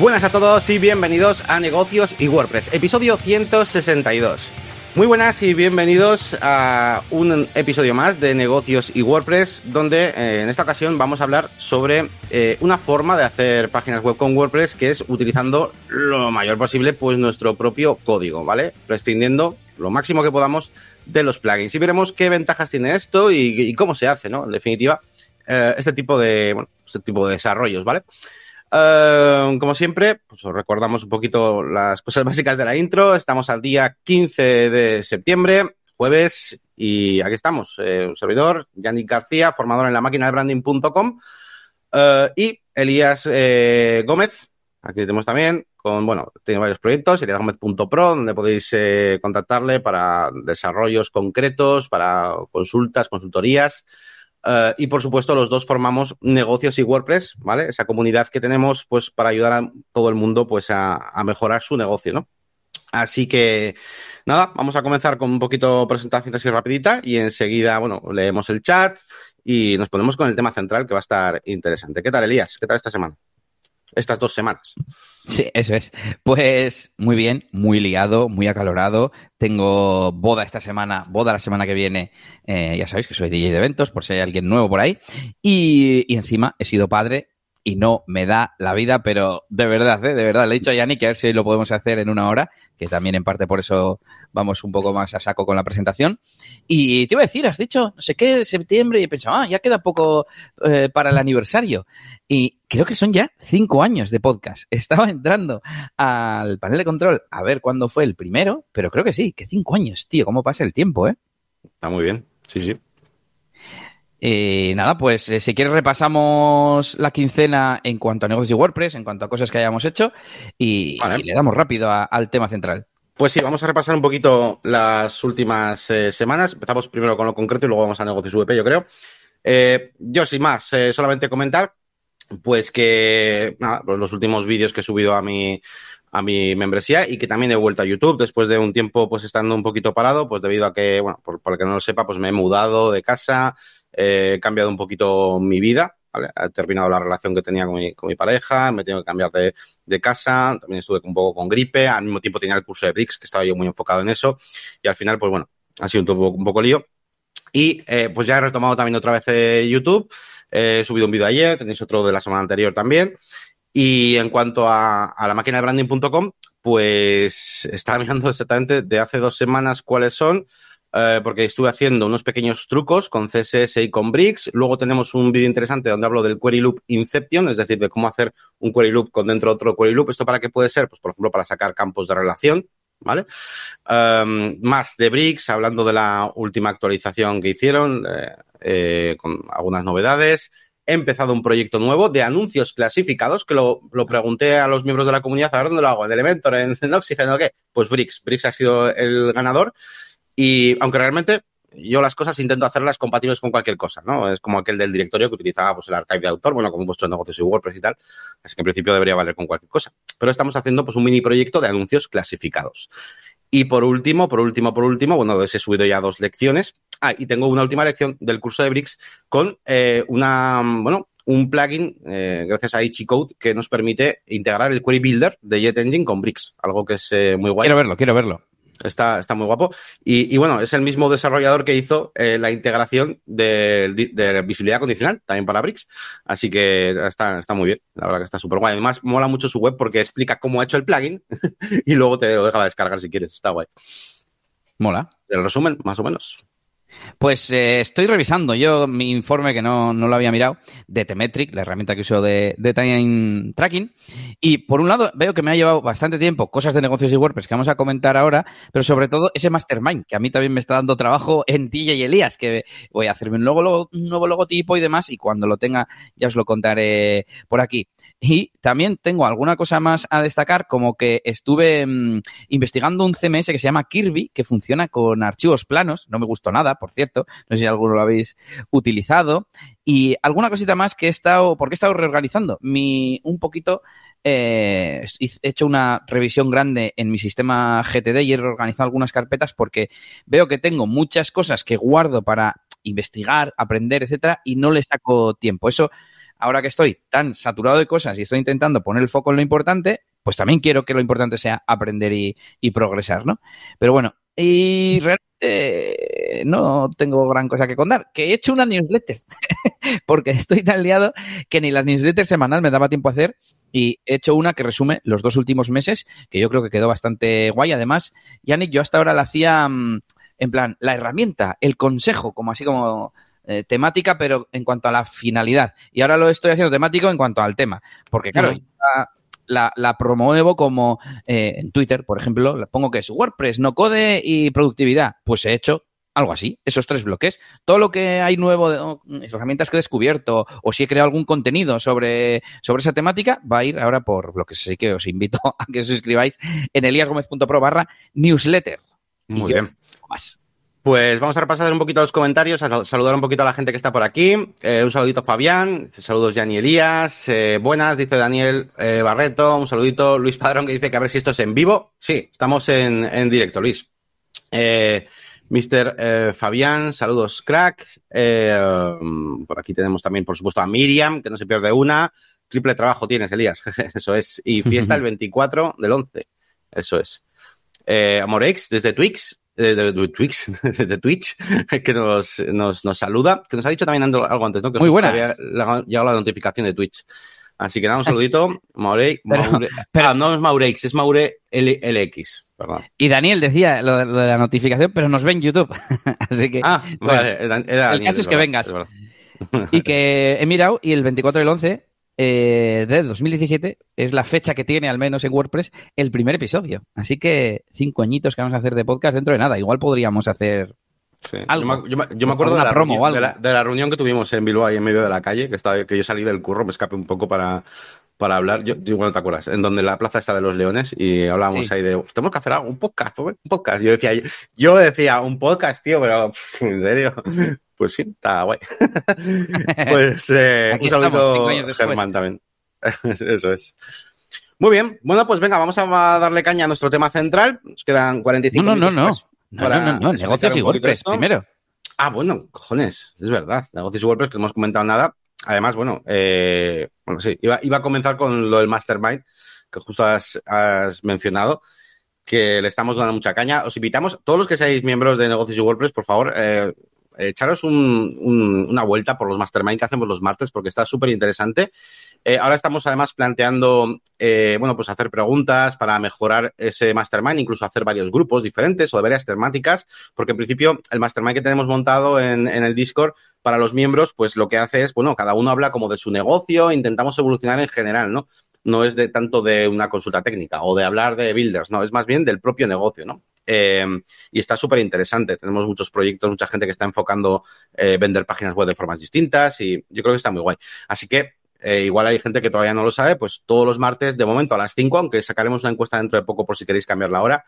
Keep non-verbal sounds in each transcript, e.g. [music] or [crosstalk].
Buenas a todos y bienvenidos a Negocios y WordPress, episodio 162. Muy buenas y bienvenidos a un episodio más de Negocios y WordPress, donde eh, en esta ocasión vamos a hablar sobre eh, una forma de hacer páginas web con WordPress que es utilizando lo mayor posible pues nuestro propio código, ¿vale? Prescindiendo lo máximo que podamos de los plugins. Y veremos qué ventajas tiene esto y, cómo se hace, ¿no? En definitiva, eh, este tipo de, bueno, este tipo de desarrollos, ¿vale? Uh, como siempre, pues os recordamos un poquito las cosas [laughs] básicas de la intro. Estamos al día 15 de septiembre, jueves, y aquí estamos. Eh, un servidor, Yannick García, formador en la máquina de branding.com, uh, y Elías eh, Gómez, aquí tenemos también, con, bueno, tiene varios proyectos, eliasgomez.pro, donde podéis eh, contactarle para desarrollos concretos, para consultas, consultorías. Uh, y por supuesto, los dos formamos negocios y WordPress, ¿vale? Esa comunidad que tenemos, pues, para ayudar a todo el mundo, pues, a, a, mejorar su negocio, ¿no? Así que, nada, vamos a comenzar con un poquito presentación así rapidita y enseguida, bueno, leemos el chat y nos ponemos con el tema central que va a estar interesante. ¿Qué tal, Elías? ¿Qué tal esta semana? Estas dos semanas. Sí, eso es. Pues muy bien, muy liado, muy acalorado. Tengo boda esta semana, boda la semana que viene. Eh, ya sabéis que soy DJ de eventos, por si hay alguien nuevo por ahí. Y, y encima he sido padre y no me da la vida, pero de verdad, ¿eh? de verdad. Le he dicho a Yannick que a ver si lo podemos hacer en una hora, que también en parte por eso vamos un poco más a saco con la presentación. Y te iba a decir, has dicho, no sé qué, septiembre, y he pensado, ah, ya queda poco eh, para el aniversario. Y creo que son ya cinco años de podcast. [laughs] Estaba entrando al panel de control a ver cuándo fue el primero, pero creo que sí, que cinco años, tío, cómo pasa el tiempo, ¿eh? Está muy bien, sí, sí. Y nada, pues eh, si quieres repasamos la quincena en cuanto a negocios y WordPress, en cuanto a cosas que hayamos hecho y, vale. y le damos rápido a, al tema central. Pues sí, vamos a repasar un poquito las últimas eh, semanas. Empezamos primero con lo concreto y luego vamos a negocios VP, yo creo. Eh, yo, sin más, eh, solamente comentar, pues que nada, los últimos vídeos que he subido a mi, a mi membresía y que también he vuelto a YouTube después de un tiempo pues estando un poquito parado, pues debido a que, bueno, por, por el que no lo sepa, pues me he mudado de casa, eh, he cambiado un poquito mi vida, ¿vale? He terminado la relación que tenía con mi, con mi pareja, me he tenido que cambiar de, de, casa, también estuve un poco con gripe, al mismo tiempo tenía el curso de Bricks, que estaba yo muy enfocado en eso, y al final, pues bueno, ha sido un poco, un poco lío. Y eh, pues ya he retomado también otra vez eh, YouTube, he subido un vídeo ayer, tenéis otro de la semana anterior también. Y en cuanto a, a la máquina de branding.com, pues estaba [laughs] mirando exactamente de hace dos semanas cuáles son, eh, porque estuve haciendo unos pequeños trucos con CSS y con Bricks. Luego tenemos un vídeo interesante donde hablo del Query Loop Inception, es decir, de cómo hacer un Query Loop con dentro de otro Query Loop. ¿Esto para qué puede ser? Pues, por ejemplo, para sacar campos de relación, ¿vale? Um, más de Bricks, hablando de la última actualización que hicieron, eh, eh, con algunas novedades. He empezado un proyecto nuevo de anuncios clasificados, que lo, lo, pregunté a los miembros de la comunidad, a ver dónde lo hago, en Elementor, en, en Oxygen o qué. Pues Bricks, Bricks ha sido el ganador. Y aunque realmente yo las cosas intento hacerlas compatibles con cualquier cosa, ¿no? Es como aquel del directorio que utilizaba pues, el archive de autor, bueno, como vuestros negocios y WordPress y tal, así que en principio debería valer con cualquier cosa. Pero estamos haciendo pues un mini proyecto de anuncios clasificados. Y por último, por último, por último, bueno, he subido ya dos lecciones. Ah, y tengo una última lección del curso de Bricks con eh, una, bueno, un plugin, eh, gracias a Code que nos permite integrar el Query Builder de JetEngine con Bricks, algo que es eh, muy guay. Quiero verlo, quiero verlo. Está, está muy guapo. Y, y, bueno, es el mismo desarrollador que hizo eh, la integración de, de, visibilidad condicional también para Bricks. Así que está, está muy bien. La verdad que está súper guay. Además, mola mucho su web porque explica cómo ha hecho el plugin [laughs] y luego te lo deja descargar si quieres. Está guay. Mola. El resumen, más o menos. Pues eh, estoy revisando yo mi informe que no, no, lo había mirado de Temetric, la herramienta que uso de, de, time tracking. Y por un lado veo que me ha llevado bastante tiempo cosas de negocios y WordPress que vamos a comentar ahora, pero sobre todo ese mastermind que a mí también me está dando trabajo [laughs] en y Elías, que voy a hacerme un nuevo, un nuevo logotipo y demás y cuando lo tenga ya os lo contaré por aquí. Y también tengo alguna cosa más a destacar, como que estuve mmm, investigando un CMS que se llama Kirby, que funciona con archivos planos, no me gustó nada, por cierto, no sé si alguno lo habéis utilizado. Y alguna cosita más que he estado, porque he estado reorganizando mi, un poquito, eh, he hecho una revisión grande en mi sistema GTD y he reorganizado algunas carpetas porque veo que tengo muchas cosas que guardo para investigar, aprender, etcétera, y no le saco tiempo. Eso ahora que estoy tan saturado de cosas y estoy intentando poner el foco en lo importante, pues también quiero que lo importante sea aprender y, progresar, ¿no? Pero bueno, y realmente no tengo gran cosa que contar. Que he hecho una newsletter, [laughs] porque estoy tan liado que ni las newsletters semanal me daba tiempo a hacer y he hecho una que resume los dos últimos meses, que yo creo que quedó bastante guay. Además, Yannick, yo hasta ahora la hacía mm, en plan, la herramienta, el consejo, como así como eh, temática, pero en cuanto a la finalidad. Y ahora lo estoy haciendo temático en cuanto al tema. Porque, claro, la, la, promuevo como eh, en Twitter, por ejemplo, pongo que es WordPress, no code y productividad. Pues he hecho algo así, esos tres bloques. Todo lo que hay nuevo, de, herramientas que he descubierto, o si he creado algún contenido sobre, sobre esa temática, va a ir ahora por bloques. Así que os invito [laughs] a que os suscribáis en eliasgomez.pro barra newsletter. Muy bien. Más. Pues vamos a repasar un poquito los comentarios, a saludar un poquito a la gente que está por aquí. Eh, un saludito a Fabián, saludos Yanni Elías, eh, buenas, dice Daniel eh, Barreto, un saludito Luis Padrón que dice que a ver si esto es en vivo. Sí, estamos en, en directo, Luis. Mr. Fabián, saludos crack. por aquí tenemos también, por supuesto, a Miriam, que no se pierde una. Triple trabajo tienes, Elías, [laughs] eso es. Y fiesta el [laughs] 24 del 11, eso es. Amorex, desde Twix, de, de, Twitch, [laughs] de, Twitch, [laughs] que nos, nos, nos, saluda, que nos ha dicho también algo antes, ¿no? Que Muy buenas. Había llegado la notificación de Twitch. Así que nada, un [laughs] saludito. Maure, Maure pero, ah, no es Maureix, es Maure LX. Perdón. Y Daniel decía lo de, lo de, la notificación, pero nos ve en YouTube. Así que. Ah, bueno, vale. Era, era el caso es que vengas. y que he mirado y el 24 del 11 eh, de 2017 es la fecha que tiene, al menos en WordPress, el primer episodio. Así que cinco añitos que vamos a hacer de podcast dentro de nada. Igual podríamos hacer Sí. Algo. Yo, me, yo, me, acuerdo de la, promo, reunión, de, la, de la, reunión, que tuvimos en Bilbao, ahí en medio de la calle, que, estaba, que yo salí del curro, me escapé un poco para, para hablar. Yo, yo bueno, ¿te acuerdas? En donde la plaza está de los leones y hablábamos sí. ahí de, tenemos que hacer algo, un podcast, un podcast. Yo decía, yo, decía, un podcast, tío, pero pff, [laughs] en serio. Pues sí, está guay. [laughs] pues eh, un saludo, Germán, también. [laughs] Eso es. Muy bien. Bueno, pues venga, vamos a darle caña a nuestro tema central. Nos quedan 45 no, no, minutos. No, no, no, no, no. negocios y WordPress primero. Ah, bueno, cojones, es verdad. Negocios y WordPress que no hemos comentado nada. Además, bueno, eh, bueno, sí, iba, iba, a comenzar con lo del Mastermind, que justo has, has, mencionado, que le estamos dando mucha caña. Os invitamos, todos los que seáis miembros de Negocios y WordPress, por favor, eh, echaros un, un, una vuelta por los Mastermind que hacemos los martes, porque está súper interesante. Eh, ahora estamos además planteando, eh, bueno, pues hacer preguntas para mejorar ese mastermind, incluso hacer varios grupos diferentes o de varias temáticas, porque en principio el mastermind que tenemos montado en, el Discord para los miembros, pues lo que hace es, bueno, cada uno habla como de su negocio, intentamos evolucionar en general, ¿no? No es de tanto de una consulta técnica o de hablar de builders, no, es más bien del propio negocio, ¿no? Eh, y está súper interesante. Tenemos muchos proyectos, mucha gente que está enfocando eh, vender páginas web de formas distintas y yo creo que está muy guay. Así que eh, igual hay gente que todavía no lo sabe, pues todos los martes, de momento a las 5, aunque sacaremos una encuesta dentro de poco por si queréis cambiar la hora,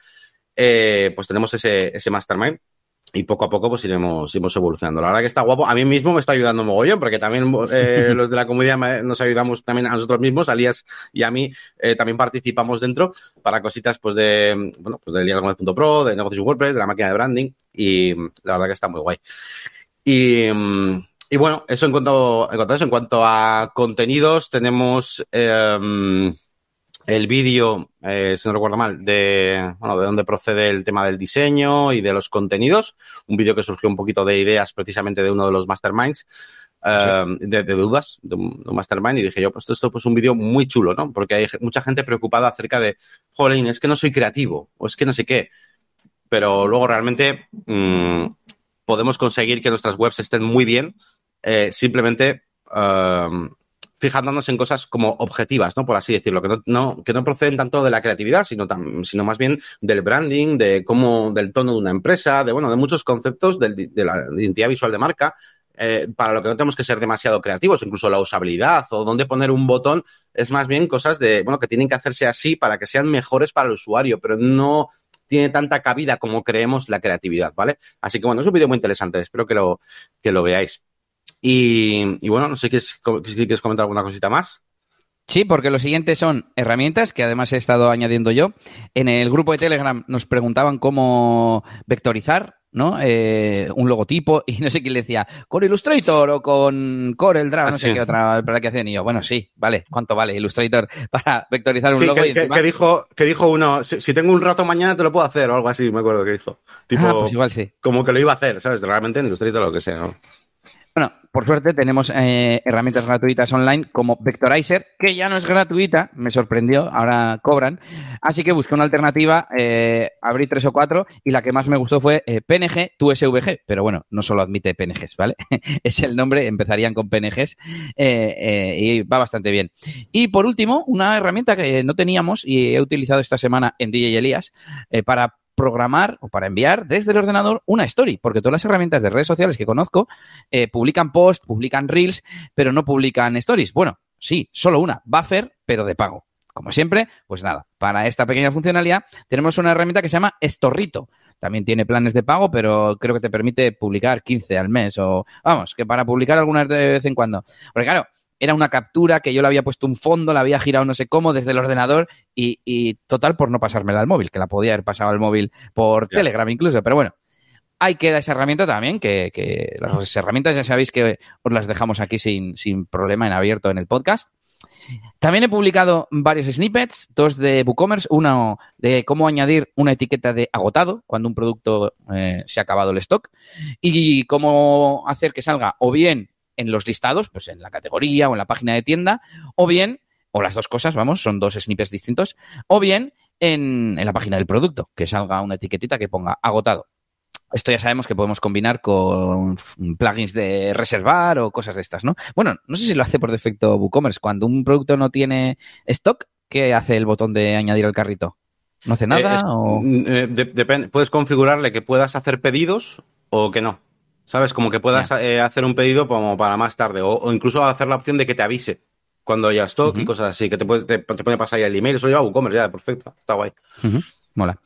pues tenemos ese, ese mastermind y poco a poco pues iremos, iremos evolucionando. La verdad que está guapo. A mí mismo me está ayudando mogollón, porque también eh, [laughs] los de la comunidad nos ayudamos también a nosotros mismos, a Lías y a mí eh, también participamos dentro para cositas pues de, bueno, pues de Lías.pro, de negocios WordPress, de la máquina de branding y la verdad que está muy guay. Y... Y bueno, eso en cuanto, en cuanto a eso, en cuanto a contenidos, tenemos eh, el vídeo, eh, si no recuerdo mal, de, bueno, de dónde procede el tema del diseño y de los contenidos. Un vídeo que surgió un poquito de ideas precisamente de uno de los masterminds. Uh, de, de, dudas de un, de un, mastermind y dije yo, pues esto es pues un vídeo muy chulo, ¿no? Porque hay mucha gente preocupada acerca de, jolín, es que no soy creativo o es que no sé qué. Pero luego realmente mmm, podemos conseguir que nuestras webs estén muy bien eh, simplemente uh, fijándonos en cosas como objetivas, ¿no? Por así decirlo, que no, que no proceden tanto de la creatividad, sino, tam, sino más bien del branding, de cómo, del tono de una empresa, de, bueno, de muchos conceptos de, de la identidad visual de marca, eh, para lo que no tenemos que ser demasiado creativos, incluso la usabilidad o dónde poner un botón, es más bien cosas de, bueno, que tienen que hacerse así para que sean mejores para el usuario, pero no tiene tanta cabida como creemos la creatividad, ¿vale? Así que bueno, es un vídeo muy interesante, espero que lo, que lo veáis. Y, y, bueno, no sé si quieres comentar alguna cosita más. Sí, porque lo siguiente son herramientas que además he estado añadiendo yo. En el grupo de Telegram nos preguntaban cómo vectorizar ¿no? Eh, un logotipo [laughs] y no sé quién le decía, con Illustrator o con Corel Draw, no sé qué otra aplicación. Y yo, bueno, sí, vale, ¿cuánto vale Illustrator [laughs] para vectorizar un logo? Que, que, dijo, que dijo uno, si, tengo un rato mañana te lo puedo hacer o algo así, me acuerdo que dijo. Tipo, ah, pues igual sí. Como que lo iba a hacer, ¿sabes? Realmente en Illustrator lo que sea, ¿no? Bueno, por suerte tenemos eh, herramientas gratuitas online como Vectorizer, que ya no es gratuita, me sorprendió, ahora cobran. Así que busqué una alternativa, eh, abrí tres o cuatro y la que más me gustó fue eh, PNG tu SVG, pero bueno, no solo admite PNGs, ¿vale? [laughs] es el nombre, empezarían con PNGs y va bastante bien. Y por último, una herramienta que no teníamos y he utilizado esta semana en DJ Elías para programar o para enviar desde el ordenador una story, porque todas las herramientas de redes sociales que conozco eh, publican posts, publican reels, pero no publican stories. Bueno, sí, solo una, Buffer, pero de pago. Como siempre, pues nada, para esta pequeña funcionalidad tenemos una herramienta que se llama Estorrito. También tiene planes de pago, pero creo que te permite publicar 15 al mes o, vamos, que para publicar algunas de vez en cuando. Porque claro, era una captura que yo le había puesto un fondo, la había girado no sé cómo desde el ordenador y, total por no pasármela al móvil, que la podía haber pasado al móvil por Telegram incluso, pero bueno. Ahí queda esa herramienta también, que, las herramientas ya sabéis que os las dejamos aquí sin, sin problema en abierto en el podcast. También he publicado varios snippets, dos de WooCommerce, uno de cómo añadir una etiqueta de agotado cuando un producto eh, se ha acabado el stock y cómo hacer que salga o bien en los listados, pues en la categoría o en la página de tienda, o bien, o las dos cosas, vamos, son dos snippets distintos, o bien en, la página del producto, que salga una etiquetita que ponga agotado. Esto ya sabemos que podemos combinar con plugins de reservar o cosas de estas, ¿no? Bueno, no sé si lo hace por defecto WooCommerce. Cuando un producto no tiene stock, ¿qué hace el botón de añadir al carrito? ¿No hace nada? Eh, o... Mm, eh, depende. Puedes configurarle que puedas hacer pedidos o que no. ¿Sabes? Como que puedas eh, hacer un pedido como para más tarde o, incluso hacer la opción de que te avise cuando haya stock y cosas así, que te, puede, te, te pasar ya el email. Eso lleva WooCommerce ya, perfecto. Está guay. Mola.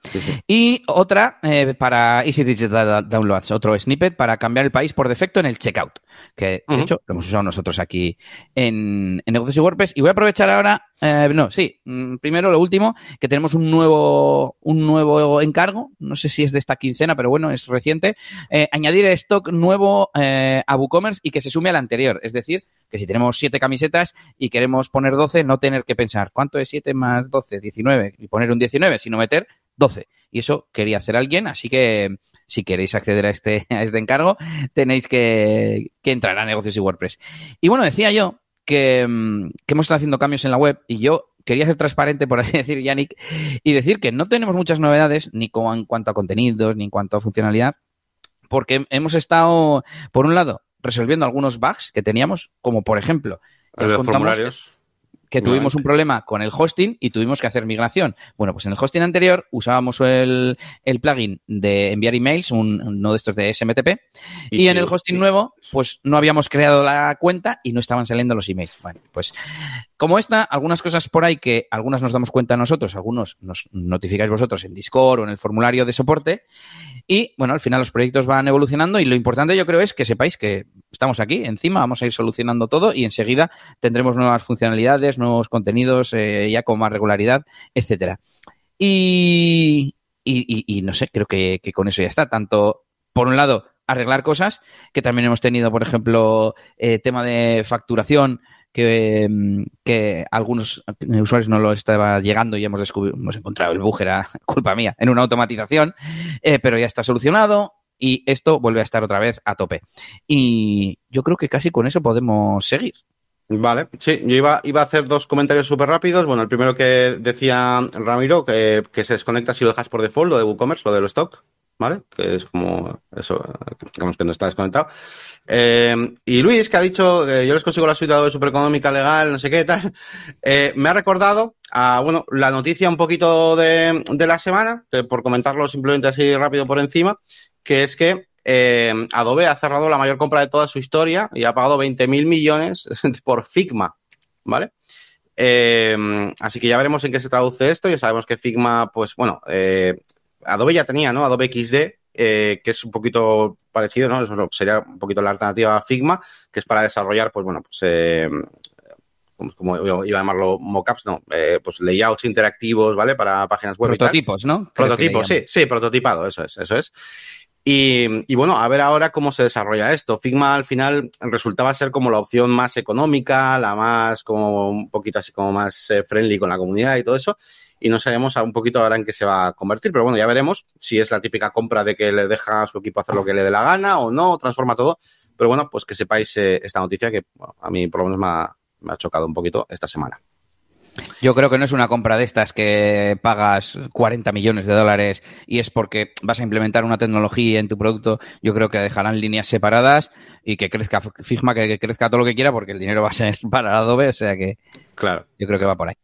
Y otra eh, para Easy Digital Downloads, otro snippet para cambiar el país por defecto en el checkout, que de hecho lo hemos usado nosotros aquí en, Negocios y WordPress. Y voy a aprovechar ahora, eh, no, sí, mm, primero lo último, que tenemos un nuevo, un nuevo encargo, no sé si es de esta quincena, pero bueno, es reciente, eh, añadir stock nuevo a WooCommerce y que se sume al anterior, es decir, que si tenemos siete camisetas y queremos poner 12, no tener que pensar cuánto es 7 más 12, 19 y poner un 19, sino meter 12. Y eso quería hacer alguien, así que si queréis acceder a este, a este encargo, tenéis que, entrar a negocios y WordPress. Y bueno, decía yo que, mm, que hemos estado haciendo cambios en la web y yo quería ser transparente, por así [laughs] decir, Yannick, y decir que no tenemos muchas novedades, ni en cuanto a contenidos, ni en cuanto a funcionalidad, porque hemos estado, por un lado, resolviendo algunos bugs que teníamos, como por ejemplo, formularios que tuvimos un problema con el hosting y tuvimos que hacer migración. Bueno, pues en el hosting anterior usábamos el, el plugin de enviar emails, un, uno de estos de SMTP, y, en el hosting nuevo, pues no habíamos creado la cuenta y no estaban saliendo los emails. Bueno, pues como esta, algunas cosas por ahí que algunas nos damos cuenta nosotros, algunos nos notificáis vosotros en Discord o en el formulario de soporte, y bueno, al final los proyectos van evolucionando y lo importante yo creo es que sepáis que estamos aquí, encima vamos a ir solucionando todo y enseguida tendremos nuevas funcionalidades, nuevos contenidos eh, ya con más regularidad, etcétera. Y, y, no sé, creo que, con eso ya está. Tanto, por un lado, arreglar cosas, que también hemos tenido, por ejemplo, eh, tema de facturación, que, que, algunos usuarios no lo estaba llegando y hemos, hemos encontrado el bug, [laughs] era culpa mía, en una automatización, eh, pero ya está solucionado y esto vuelve a estar otra vez a tope. Y yo creo que casi con eso podemos seguir. Vale, sí, yo iba, iba a hacer dos comentarios súper rápidos. Bueno, el primero que decía Ramiro, que, se desconecta si lo dejas por default, lo de WooCommerce, lo de los stock, ¿vale? Que es como eso, digamos que no está desconectado. Eh, y Luis, que ha dicho que yo les consigo la suite de super económica legal, no sé qué tal, [laughs] eh, me ha recordado a, bueno, la noticia un poquito de, la semana, por comentarlo simplemente así rápido por encima, que es que eh, Adobe ha cerrado la mayor compra de toda su historia y ha pagado 20 mil millones [laughs] por Figma, ¿vale? Eh, así que ya veremos en qué se traduce esto. Ya sabemos que Figma, pues bueno, eh, Adobe ya tenía, ¿no? Adobe XD, que es un poquito parecido, ¿no? sería un poquito la alternativa a Figma, que es para desarrollar, pues bueno, pues como iba a llamarlo, mockups, no, eh, pues layouts interactivos, ¿vale? Para páginas web. Prototipos, ¿no? Prototipos, sí, sí, prototipado, eso es, eso es. Y, bueno, a ver ahora cómo se desarrolla esto. Figma al final resultaba ser como la opción más económica, la más como un poquito así como más eh, friendly con la comunidad y todo eso. Y no sabemos un poquito ahora en qué se va a convertir, pero bueno, ya veremos si es la típica compra de que le deja a su equipo hacer lo que le dé la gana o no, transforma todo. Pero bueno, pues que sepáis eh, esta noticia que a mí por lo menos me ha chocado un poquito esta semana. Yo creo que no es una compra de estas que pagas 40 millones de dólares y es porque vas a implementar una tecnología en tu producto. Yo creo que dejarán líneas separadas y que crezca Figma, que, crezca todo lo que quiera porque el dinero va a ser [laughs] para Adobe, o sea que claro. yo creo que va por ahí.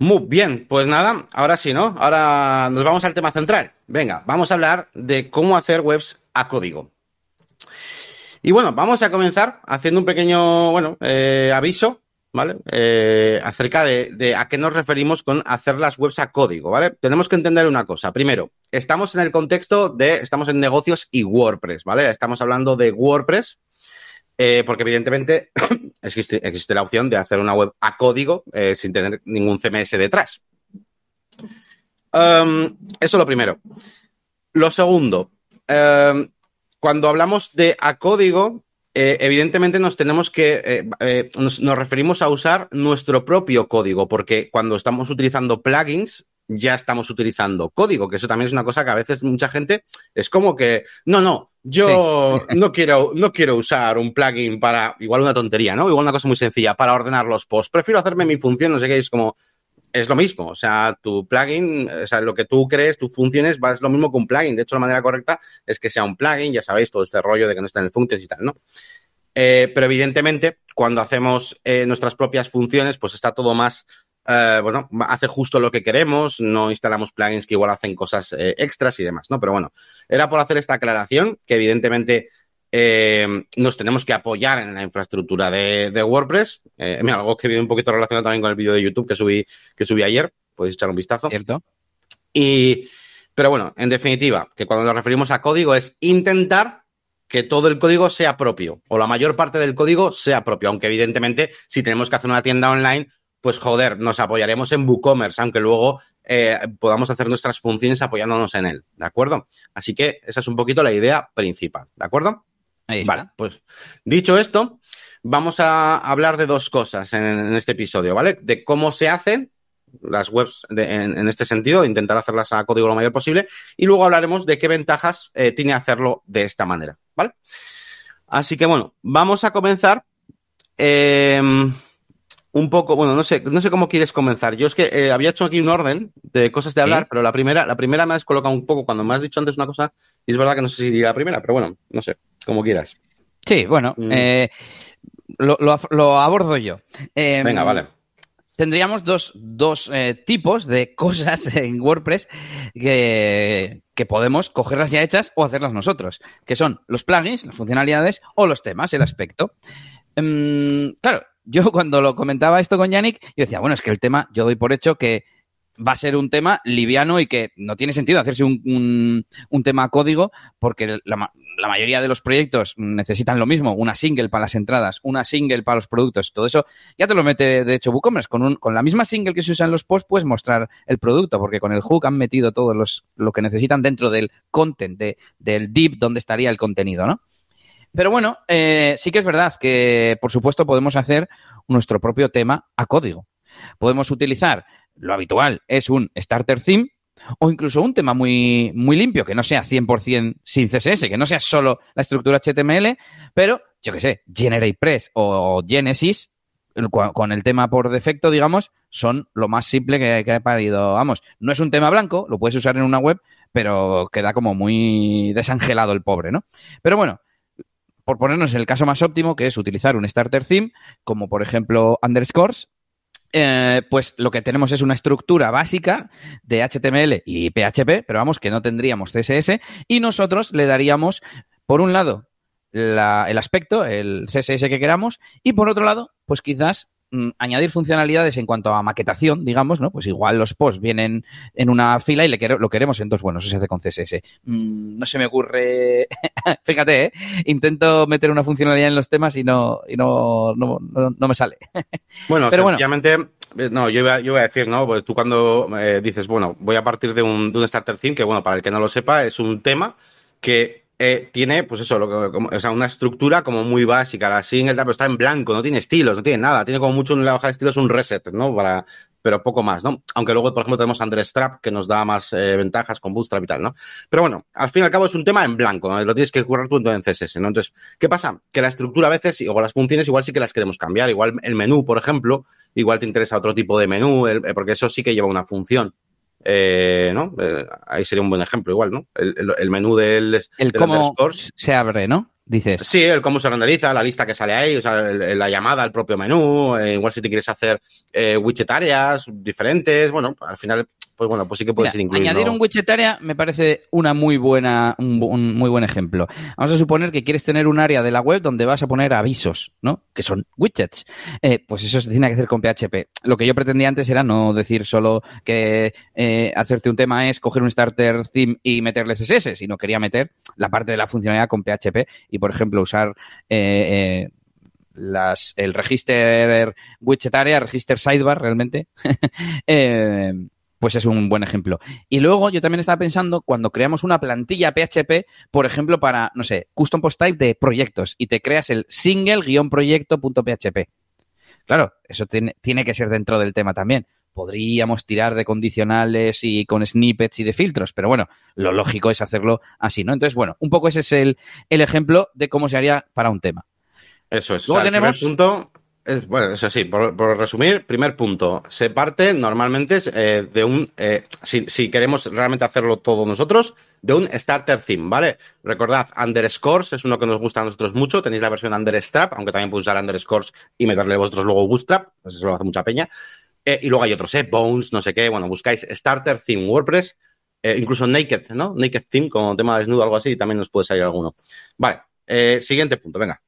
Muy bien, pues nada, ahora sí, ¿no? Ahora nos vamos al tema central. Venga, vamos a hablar de cómo hacer webs a código. Y bueno, vamos a comenzar haciendo un pequeño, bueno, eh, aviso ¿vale? Eh, acerca de, a qué nos referimos con hacer las webs a código, ¿vale? Tenemos que entender una cosa. Primero, estamos en el contexto de, estamos en negocios y WordPress, ¿vale? Estamos hablando de WordPress, eh, porque evidentemente [coughs] existe, la opción de hacer una web a código eh, sin tener ningún CMS detrás. Um, eso lo primero. Lo segundo, um, cuando hablamos de a código, eh, evidentemente nos tenemos que, nos, referimos a usar nuestro propio código, porque cuando estamos utilizando plugins, ya estamos utilizando código, que eso también es una cosa que a veces mucha gente es como que, no, no, yo no, quiero, no quiero usar un plugin para, igual una tontería, ¿no? Igual una cosa muy sencilla, para ordenar los posts. Prefiero hacerme mi función, no sé qué, es como, es lo mismo. O sea, tu plugin, o sea, lo que tú crees, tus funciones, va, es lo mismo que un plugin. De hecho, la manera correcta es que sea un plugin, ya sabéis, todo este rollo de que no está en el functions y tal, ¿no? Eh, pero evidentemente, cuando hacemos eh, nuestras propias funciones, pues está todo más, eh, bueno, hace justo lo que queremos, no instalamos plugins que igual hacen cosas extras y demás, ¿no? Pero bueno, era por hacer esta aclaración, que evidentemente eh, nos tenemos que apoyar en la infraestructura de, WordPress. Eh, algo que viene un poquito relacionado también con el vídeo de YouTube que subí, que subí ayer. Podéis echar un vistazo. Cierto. Y, pero bueno, en definitiva, que cuando nos referimos a código es intentar que todo el código sea propio o la mayor parte del código sea propio, aunque evidentemente si tenemos que hacer una tienda online, pues joder, nos apoyaremos en WooCommerce, aunque luego eh, podamos hacer nuestras funciones apoyándonos en él, ¿de acuerdo? Así que esa es un poquito la idea principal, ¿de acuerdo? Vale, pues dicho esto, vamos a hablar de dos cosas en, este episodio, ¿vale? De cómo se hacen las webs en, este sentido, intentar hacerlas a código lo mayor posible, y luego hablaremos de qué ventajas eh, tiene hacerlo de esta manera, ¿vale? Así que bueno, vamos a comenzar. Em, un poco, bueno, no sé, no sé cómo quieres comenzar. Yo es que eh, había hecho aquí un orden de cosas de hablar, pero la primera, la primera me has colocado un poco cuando me has dicho antes una cosa, y es verdad que no sé si diría la primera, pero bueno, no sé, como quieras. Sí, bueno, mm. eh, lo, abordo yo. Em, Venga, vale. Tendríamos dos, dos eh, tipos de [laughs] cosas en WordPress que, que podemos cogerlas ya hechas o hacerlas nosotros, que son los plugins, las funcionalidades o los temas, el aspecto. Em, claro, yo cuando lo comentaba esto con Yannick, yo decía, bueno, es que el tema, yo doy por hecho que va a ser un tema liviano y que no tiene sentido hacerse un, un, tema código porque la, mayoría de los proyectos necesitan lo mismo, una single para las entradas, una single para los productos, todo eso ya te lo mete de hecho WooCommerce, con, un, con la misma single que se usa en los posts puedes mostrar el producto porque con el hook han metido todo los, lo que necesitan dentro del content, de, del div donde estaría el contenido, ¿no? Pero bueno, eh, sí que es verdad que, por supuesto, podemos hacer nuestro propio tema a código. Podemos utilizar, lo habitual es un starter theme o incluso un tema muy, muy limpio, que no sea 100% sin CSS, que no sea solo la estructura HTML, pero, yo qué sé, GeneratePress o Genesis, con el tema por defecto, digamos, son lo más simple que, que ha parido. Vamos, no es un tema blanco, lo puedes usar en una web, pero queda como muy desangelado el pobre, ¿no? Pero bueno, por ponernos en el caso más óptimo, que es utilizar un starter theme, como por ejemplo underscores, eh, pues lo que tenemos es una estructura básica de HTML y PHP, pero vamos, que no tendríamos CSS, y nosotros le daríamos, por un lado, el aspecto, el CSS que queramos, y por otro lado, pues quizás añadir funcionalidades en cuanto a maquetación, digamos, ¿no? Pues igual los posts vienen en una fila y le lo queremos en dos. Bueno, eso se hace con CSS. Mm, no se me ocurre. [laughs] Fíjate, ¿eh? Intento meter una funcionalidad en los temas y no, y no, no, no, me sale. [laughs] bueno, Pero sencillamente, eh, no, yo iba, yo iba, a decir, ¿no? Pues tú cuando eh, dices, bueno, voy a partir de un, de un starter theme, que bueno, para el que no lo sepa, es un tema que eh, tiene, pues eso, lo como, o sea, una estructura como muy básica. La single, pero está en blanco, no tiene estilos, no tiene nada. Tiene como mucho en la hoja de estilos un reset, ¿no? Para, pero poco más, ¿no? Aunque luego, por ejemplo, tenemos Understrap que nos da más eh, ventajas con Bootstrap y tal, ¿no? Pero bueno, al fin y al cabo es un tema en blanco, ¿no? Lo tienes que currar tú en CSS, ¿no? Entonces, ¿qué pasa? Que la estructura a veces, o las funciones, igual sí que las queremos cambiar. Igual el menú, por ejemplo, igual te interesa otro tipo de menú, porque eso sí que lleva una función. Eh, ¿no? Eh, ahí sería un buen ejemplo, igual, ¿no? El, menú del, el cómo se abre, ¿no? Dices. Sí, el cómo se renderiza, la lista que sale ahí, o sea, la llamada al propio menú, eh, igual si te quieres hacer widget áreas diferentes, bueno, al final pues bueno, pues sí que puede ser incluido. Añadir un widget area me parece una muy buena, un, muy buen ejemplo. Vamos a suponer que quieres tener un área de la web donde vas a poner avisos, ¿no? Que son widgets. Eh, pues eso se tiene que hacer con PHP. Lo que yo pretendía antes era no decir solo que eh, hacerte un tema es coger un starter theme y meterle CSS, sino quería meter la parte de la funcionalidad con PHP y, por ejemplo, usar eh, las, el register widget area, register sidebar realmente, [laughs] pues es un buen ejemplo. Y luego yo también estaba pensando cuando creamos una plantilla PHP, por ejemplo, para, no sé, custom post type de proyectos y te creas el single-proyecto.php. Claro, eso tiene, tiene que ser dentro del tema también. Podríamos tirar de condicionales y con snippets y de filtros, pero bueno, lo lógico es hacerlo así, ¿no? Entonces, bueno, un poco ese es el, el ejemplo de cómo se haría para un tema. Eso es. Luego tenemos... punto bueno, eso sí, por, resumir, primer punto, se parte normalmente eh, de un, eh, si, queremos realmente hacerlo todo nosotros, de un starter theme, ¿vale? Recordad, underscores es uno que nos gusta a nosotros mucho, tenéis la versión understrap, aunque también podéis usar underscores y meterle vosotros luego bootstrap, pues eso lo hace mucha peña. Eh, y luego hay otros, ¿eh? Bones, no sé qué, bueno, buscáis starter theme WordPress, incluso naked, ¿no? Naked theme como tema desnudo, algo así, también nos puede salir alguno. Vale, siguiente punto, venga.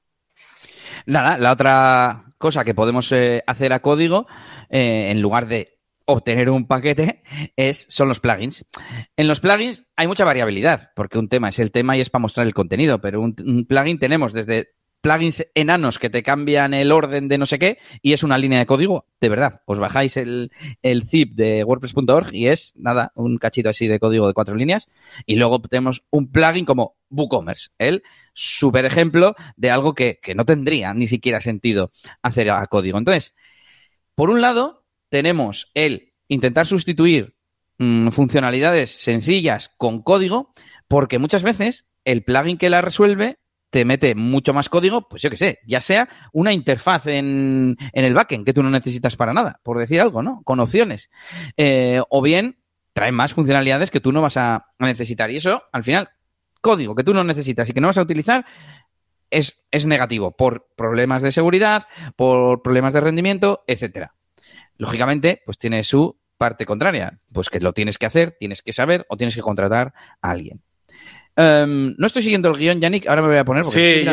Nada, la otra cosa que podemos eh, hacer a código, eh, en lugar de obtener un paquete, es, son los plugins. En los plugins hay mucha variabilidad, porque un tema es el tema y es para mostrar el contenido, pero un plugin tenemos desde plugins enanos que te cambian el orden de no sé qué y es una línea de código, de verdad. Os bajáis el, zip de WordPress.org y es, nada, un cachito así de código de cuatro líneas. Y luego tenemos un plugin como WooCommerce, el super ejemplo de algo que, no tendría ni siquiera sentido hacer a código. Entonces, por un lado, tenemos el intentar sustituir mm, funcionalidades sencillas con código, porque muchas veces el plugin que la resuelve te mete mucho más código, pues yo qué sé, ya sea una interfaz en, en, el backend que tú no necesitas para nada, por decir algo, ¿no? Con opciones. Eh, o bien trae más funcionalidades que tú no vas a necesitar. Y eso, al final, código que tú no necesitas y que no vas a utilizar, es, es negativo por problemas de seguridad, por problemas de rendimiento, etcétera. Lógicamente, pues tiene su parte contraria, pues que lo tienes que hacer, tienes que saber o tienes que contratar a alguien. Em, no estoy siguiendo el guion, Yannick, ahora me voy a poner. sí,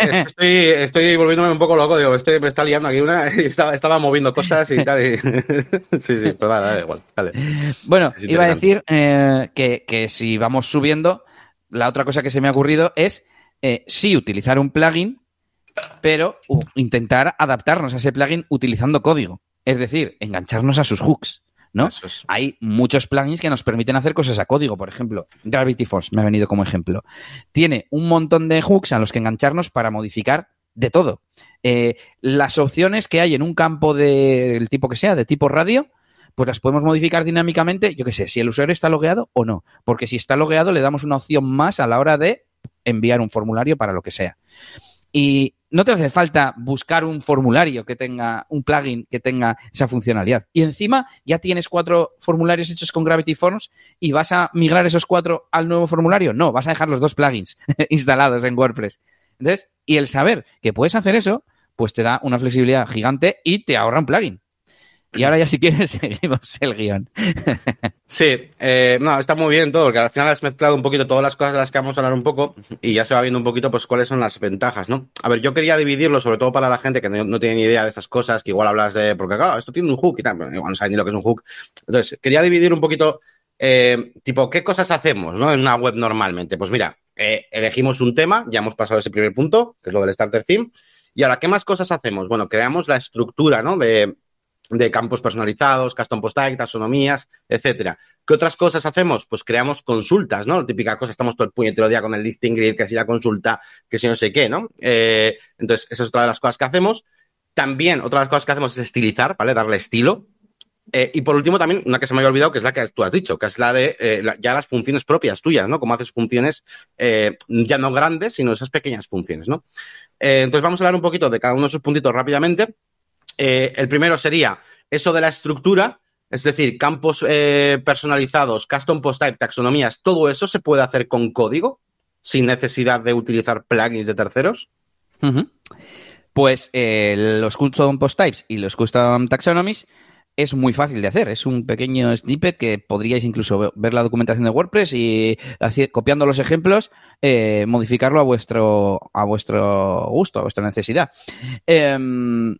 estoy, estoy, volviéndome un poco loco, digo, este me está liando aquí una y estaba, estaba moviendo cosas y tal. [laughs] sí, sí, pero da igual, dale. Bueno, iba a decir eh, que, que, si vamos subiendo, la otra cosa que se me ha ocurrido es eh, sí utilizar un plugin, pero intentar adaptarnos a ese plugin utilizando código. Es decir, engancharnos a sus hooks. ¿no? Hay muchos plugins que nos permiten hacer cosas a código, por ejemplo, Gravity Force me ha venido como ejemplo. Tiene un montón de hooks a los que engancharnos para modificar de todo. Eh, las opciones que hay en un campo del tipo que sea, de tipo radio, pues las podemos modificar dinámicamente, yo qué sé, si el usuario está logueado o no. Porque si está logueado, le damos una opción más a la hora de enviar un formulario para lo que sea. Y no te hace falta buscar un formulario que tenga, un plugin que tenga esa funcionalidad. Y encima ya tienes cuatro formularios hechos con Gravity Forms y vas a migrar esos cuatro al nuevo formulario. No, vas a dejar los dos plugins [laughs] instalados en WordPress. Entonces, y el saber que puedes hacer eso, pues te da una flexibilidad gigante y te ahorra un plugin. Y ahora ya si quieres [laughs] seguimos el guion. sí, eh, no, está muy bien todo, porque al final has mezclado un poquito todas las cosas de las que vamos a hablar un poco y ya se va viendo un poquito pues cuáles son las ventajas, ¿no? A ver, yo quería dividirlo sobre todo para la gente que no, tiene ni idea de estas cosas, que igual hablas de, porque claro, esto tiene un hook y tal, igual no saben ni lo que es un hook. Entonces, quería dividir un poquito, eh, tipo, ¿qué cosas hacemos, ¿no? En una web normalmente. Pues mira, eh, elegimos un tema, ya hemos pasado ese primer punto, que es lo del starter theme. Y ahora, ¿qué más cosas hacemos? Bueno, creamos la estructura, ¿no? De, de campos personalizados, custom post type, taxonomías, etcétera. ¿Qué otras cosas hacemos? Pues creamos consultas, ¿no? La típica cosa, estamos todo el puñetero día con el listing grid, que si la consulta, que si no sé qué, ¿no? Eh, entonces, esa es otra de las cosas que hacemos. También, otra de las cosas que hacemos es estilizar, ¿vale? Darle estilo. Eh, y por último, también, una que se me había olvidado, que es la que tú has dicho, que es la de eh, ya las funciones propias tuyas, ¿no? Cómo haces funciones ya no grandes, sino esas pequeñas funciones, ¿no? entonces vamos a hablar un poquito de cada uno de esos puntitos rápidamente. El primero sería eso de la estructura, es decir, campos personalizados, custom post type, taxonomías, todo eso se puede hacer con código sin necesidad de utilizar plugins de terceros. Pues los custom post types y los custom taxonomies es muy fácil de hacer. Es un pequeño snippet que podríais incluso ver la documentación de WordPress y copiando los ejemplos, eh, modificarlo a vuestro, a vuestro gusto, a vuestra necesidad. Em,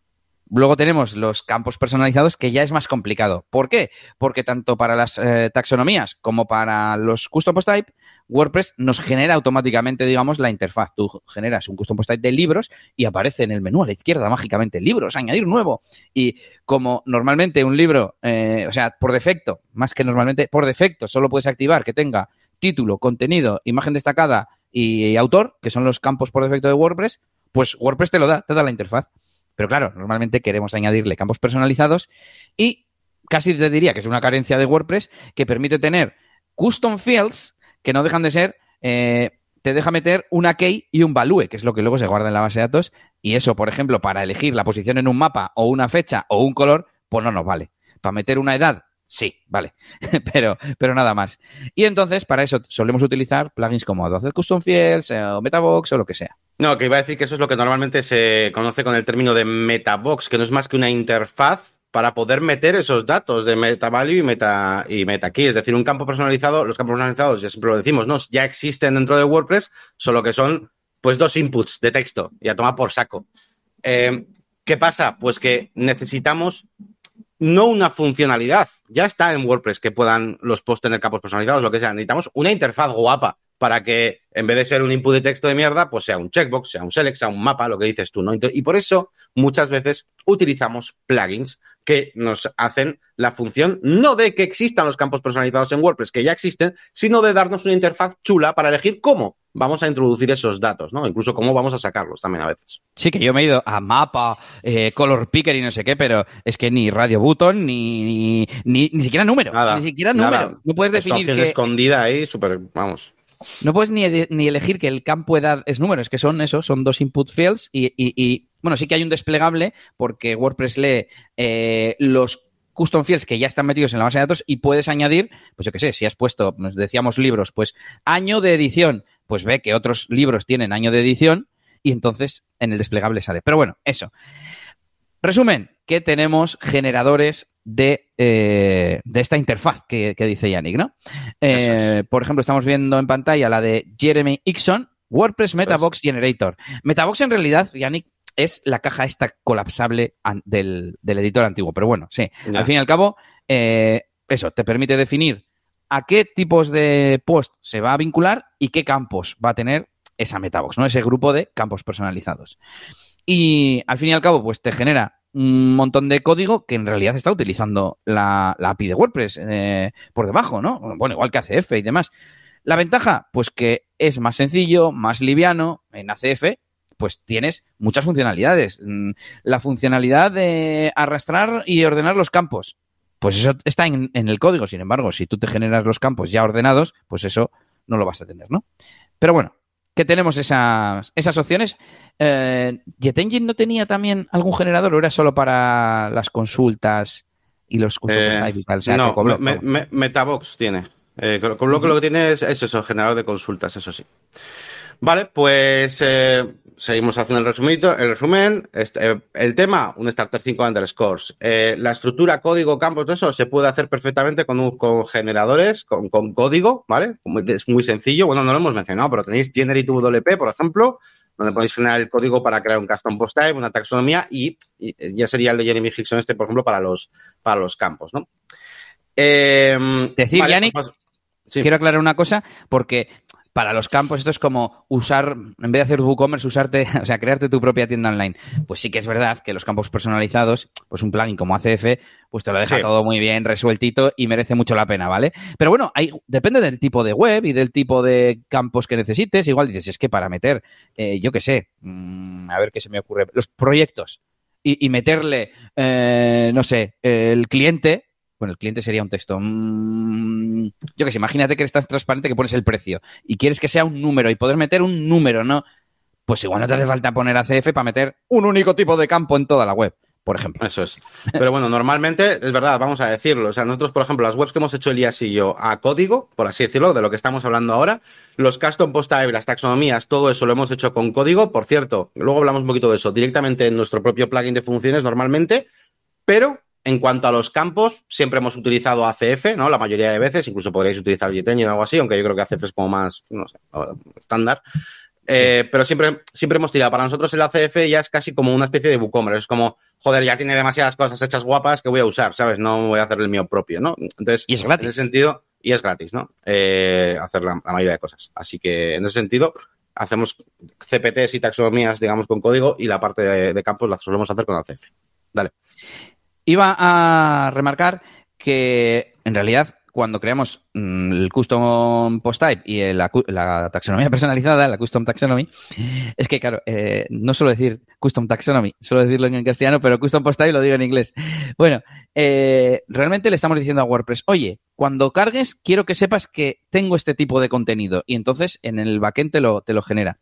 luego tenemos los campos personalizados, que ya es más complicado. ¿Por qué? Porque tanto para las eh, taxonomías como para los custom post type, WordPress nos genera automáticamente, digamos, la interfaz. Tú generas un custom post type de libros y aparece en el menú a la izquierda mágicamente libros, añadir nuevo. Y como normalmente un libro, eh, o sea, por defecto, más que normalmente, por defecto, solo puedes activar que tenga título, contenido, imagen destacada y, autor, que son los campos por defecto de WordPress, pues WordPress te lo da, te da la interfaz. Pero claro, normalmente queremos añadirle campos personalizados y casi te diría que es una carencia de WordPress que permite tener custom fields que no dejan de ser, eh, te deja meter una key y un value, que es lo que luego se guarda en la base de datos. Y eso, por ejemplo, para elegir la posición en un mapa o una fecha o un color, pues no nos vale. Para meter una edad, sí, vale, [laughs] pero, pero nada más. Y entonces, para eso solemos utilizar plugins como Adobe Custom Fields eh, o Metabox o lo que sea. No, que iba a decir que eso es lo que normalmente se conoce con el término de Metabox, que no es más que una interfaz para poder meter esos datos de meta value y meta, y meta key. Es decir, un campo personalizado, los campos personalizados, ya siempre lo decimos, ¿no? Ya existen dentro de WordPress, solo que son pues dos inputs de texto y a tomar por saco. Eh, ¿Qué pasa? Pues que necesitamos no una funcionalidad. Ya está en WordPress que puedan los posts tener campos personalizados, lo que sea. Necesitamos una interfaz guapa para que en vez de ser un input de texto de mierda, pues sea un checkbox, sea un select, sea un mapa, lo que dices tú, ¿no? Y por eso muchas veces utilizamos plugins que nos hacen la función no de que existan los campos personalizados en WordPress, que ya existen, sino de darnos una interfaz chula para elegir cómo vamos a introducir esos datos, ¿no? Incluso cómo vamos a sacarlos también a veces. Sí, que yo me he ido a mapa, eh, color picker y no sé qué, pero es que ni radio button, ni, ni, ni, siquiera número. Nada, ni siquiera número. No puedes definir que... escondida ahí, súper, vamos. No puedes ni, ni, elegir que el campo edad es número, es que son eso, son dos input fields y, y, bueno, sí que hay un desplegable porque WordPress lee eh, los custom fields que ya están metidos en la base de datos y puedes añadir, pues yo qué sé, si has puesto, decíamos libros, pues año de edición, pues ve que otros libros tienen año de edición y entonces en el desplegable sale. Pero bueno, eso. Resumen, que tenemos generadores de, eh, de esta interfaz que, dice Yannick, ¿no? Eh, por ejemplo, estamos viendo en pantalla la de Jeremy Ixon, WordPress Metabox Generator. Metabox en realidad, Yannick, es la caja esta colapsable del, editor antiguo. Pero bueno, sí, al fin y al cabo, eh, eso, te permite definir a qué tipos de post se va a vincular y qué campos va a tener esa Metabox, ¿no? Ese grupo de campos personalizados. Y al fin y al cabo, pues te genera un montón de código que en realidad está utilizando la, API de WordPress eh, por debajo, ¿no? Bueno, igual que ACF y demás. La ventaja, pues que es más sencillo, más liviano. En ACF, pues tienes muchas funcionalidades. Mm, la funcionalidad de arrastrar y ordenar los campos, pues eso está en, en, el código. Sin embargo, si tú te generas los campos ya ordenados, pues eso no lo vas a tener, ¿no? Pero bueno, que tenemos esas, esas opciones. Eh, ¿JetEngine no tenía también algún generador o era solo para las consultas y los eh, no, Metabox tiene. Eh, con, lo, que lo que tiene es, eso, generador de consultas, eso sí. Vale, pues seguimos haciendo el resumito, el resumen. Este, el tema, un starter 5 underscores. Eh, la estructura, código, campo, todo eso se puede hacer perfectamente con, con generadores, con, con, código, ¿vale? Es muy sencillo. Bueno, no lo hemos mencionado, pero tenéis GenerateWP, por ejemplo, donde podéis generar el código para crear un custom post type, una taxonomía y, y ya sería el de Jeremy Hickson este, por ejemplo, para los, para los campos, ¿no? Eh, Decir, vale, Yannick, pues, sí. quiero aclarar una cosa, porque para los campos esto es como usar, en vez de hacer WooCommerce, usarte, [laughs] o sea, crearte tu propia tienda online. Pues sí que es verdad que los campos personalizados, pues un plugin como ACF, pues te lo deja sí. todo muy bien resueltito y merece mucho la pena, ¿vale? Pero bueno, hay, depende del tipo de web y del tipo de campos que necesites. Igual dices, es que para meter, eh, yo qué sé, mmm, a ver qué se me ocurre, los proyectos y, y meterle, eh, no sé, el cliente, bueno, el cliente sería un texto. Mmm, yo que sé, imagínate que eres transparente que pones el precio y quieres que sea un número y poder meter un número, ¿no? Pues igual no te hace falta poner ACF para meter un único tipo de campo en toda la web, por ejemplo. Eso es. Pero bueno, normalmente, es verdad, vamos a decirlo. O sea, nosotros, por ejemplo, las webs que hemos hecho Elías y yo a código, por así decirlo, de lo que estamos hablando ahora, los custom post type, las taxonomías, todo eso lo hemos hecho con código. Por cierto, luego hablamos un poquito de eso, directamente en nuestro propio plugin de funciones normalmente, pero en cuanto a los campos, siempre hemos utilizado ACF, ¿no? La mayoría de veces, incluso podríais utilizar JetEngine o algo así, aunque yo creo que ACF es como más, no sé, estándar. Eh, pero siempre, siempre hemos tirado. Para nosotros el ACF ya es casi como una especie de WooCommerce. Es como, joder, ya tiene demasiadas cosas hechas guapas que voy a usar, ¿sabes? No voy a hacer el mío propio, ¿no? Entonces, y es gratis. en ese sentido, y es gratis, ¿no? Eh, hacer la, la, mayoría de cosas. Así que en ese sentido, hacemos CPTs y taxonomías, digamos, con código y la parte de, de campos la solemos hacer con ACF. Dale. Iba a remarcar que en realidad cuando creamos mmm, el custom post type y la, taxonomía [laughs] personalizada, la custom taxonomy, es que claro, eh, no suelo decir custom taxonomy, suelo decirlo en castellano, pero custom post type lo digo en inglés. Bueno, eh, realmente le estamos diciendo a WordPress, oye, cuando cargues quiero que sepas que tengo este tipo de contenido y entonces en el backend te lo, te lo genera.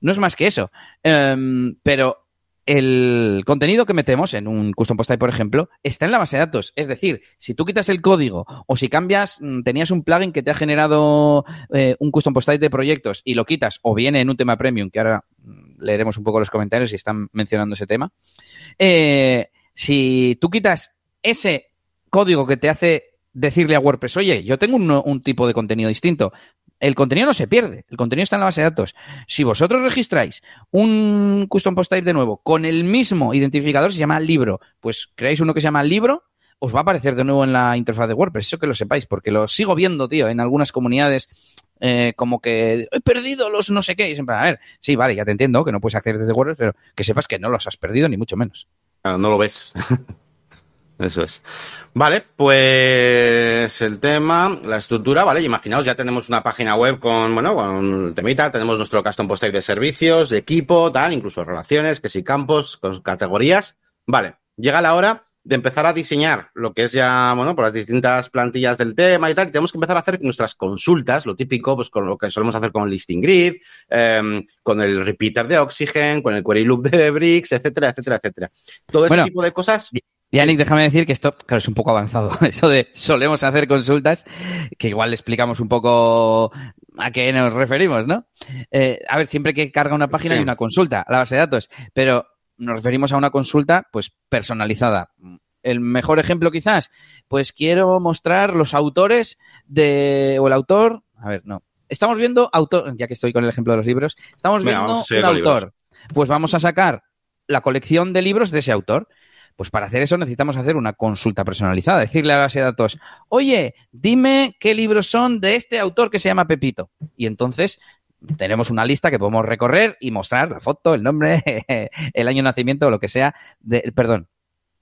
No es más que eso, um, pero el contenido que metemos en un custom post type, por ejemplo, está en la base de datos. Es decir, si tú quitas el código o si cambias, mm, tenías un plugin que te ha generado eh, un custom post type de proyectos y lo quitas o viene en un tema premium, que ahora mm, leeremos un poco los comentarios y están mencionando ese tema. Eh, si tú quitas ese código que te hace decirle a WordPress, oye, yo tengo un tipo de contenido distinto, el contenido no se pierde, el contenido está en la base de datos. Si vosotros registráis un custom post type de nuevo con el mismo identificador, se llama libro, pues creáis uno que se llama libro, os va a aparecer de nuevo en la interfaz de WordPress, eso que lo sepáis, porque lo sigo viendo, tío, en algunas comunidades eh, como que he perdido los no sé qué, y siempre, a ver, sí, vale, ya te entiendo que no puedes acceder desde WordPress, pero que sepas que no los has perdido, ni mucho menos. No lo ves. [laughs] Eso es. Vale, pues el tema, la estructura, vale, imaginaos, ya tenemos una página web con, bueno, con el temita, tenemos nuestro custom post type de servicios, de equipo, tal, incluso relaciones, que si campos, con categorías. Vale, llega la hora de empezar a diseñar lo que es ya, bueno, por las distintas plantillas del tema y tal, y tenemos que empezar a hacer nuestras consultas, lo típico, pues con lo que solemos hacer con el listing grid, eh, con el repeater de Oxygen, con el query loop de Bricks, etcétera, etcétera, etcétera. Todo ese tipo de cosas Yannick, déjame decir que esto, claro, es un poco avanzado. [laughs] Eso de solemos hacer consultas, que igual le explicamos un poco a qué nos referimos, ¿no? Eh, a ver, siempre que carga una página sí. hay una consulta, la base de datos, pero nos referimos a una consulta, pues, personalizada. El mejor ejemplo, quizás, pues quiero mostrar los autores de, o el autor, a ver, no. Estamos viendo autor, ya que estoy con el ejemplo de los libros, estamos viendo un autor. Libros. Pues vamos a sacar la colección de libros de ese autor. Pues para hacer eso necesitamos hacer una consulta personalizada, decirle a la base de datos, oye, dime qué libros son de este autor que se llama Pepito. Y entonces tenemos una lista que podemos recorrer y mostrar la foto, el nombre, [laughs] el año de nacimiento o lo que sea, de, perdón,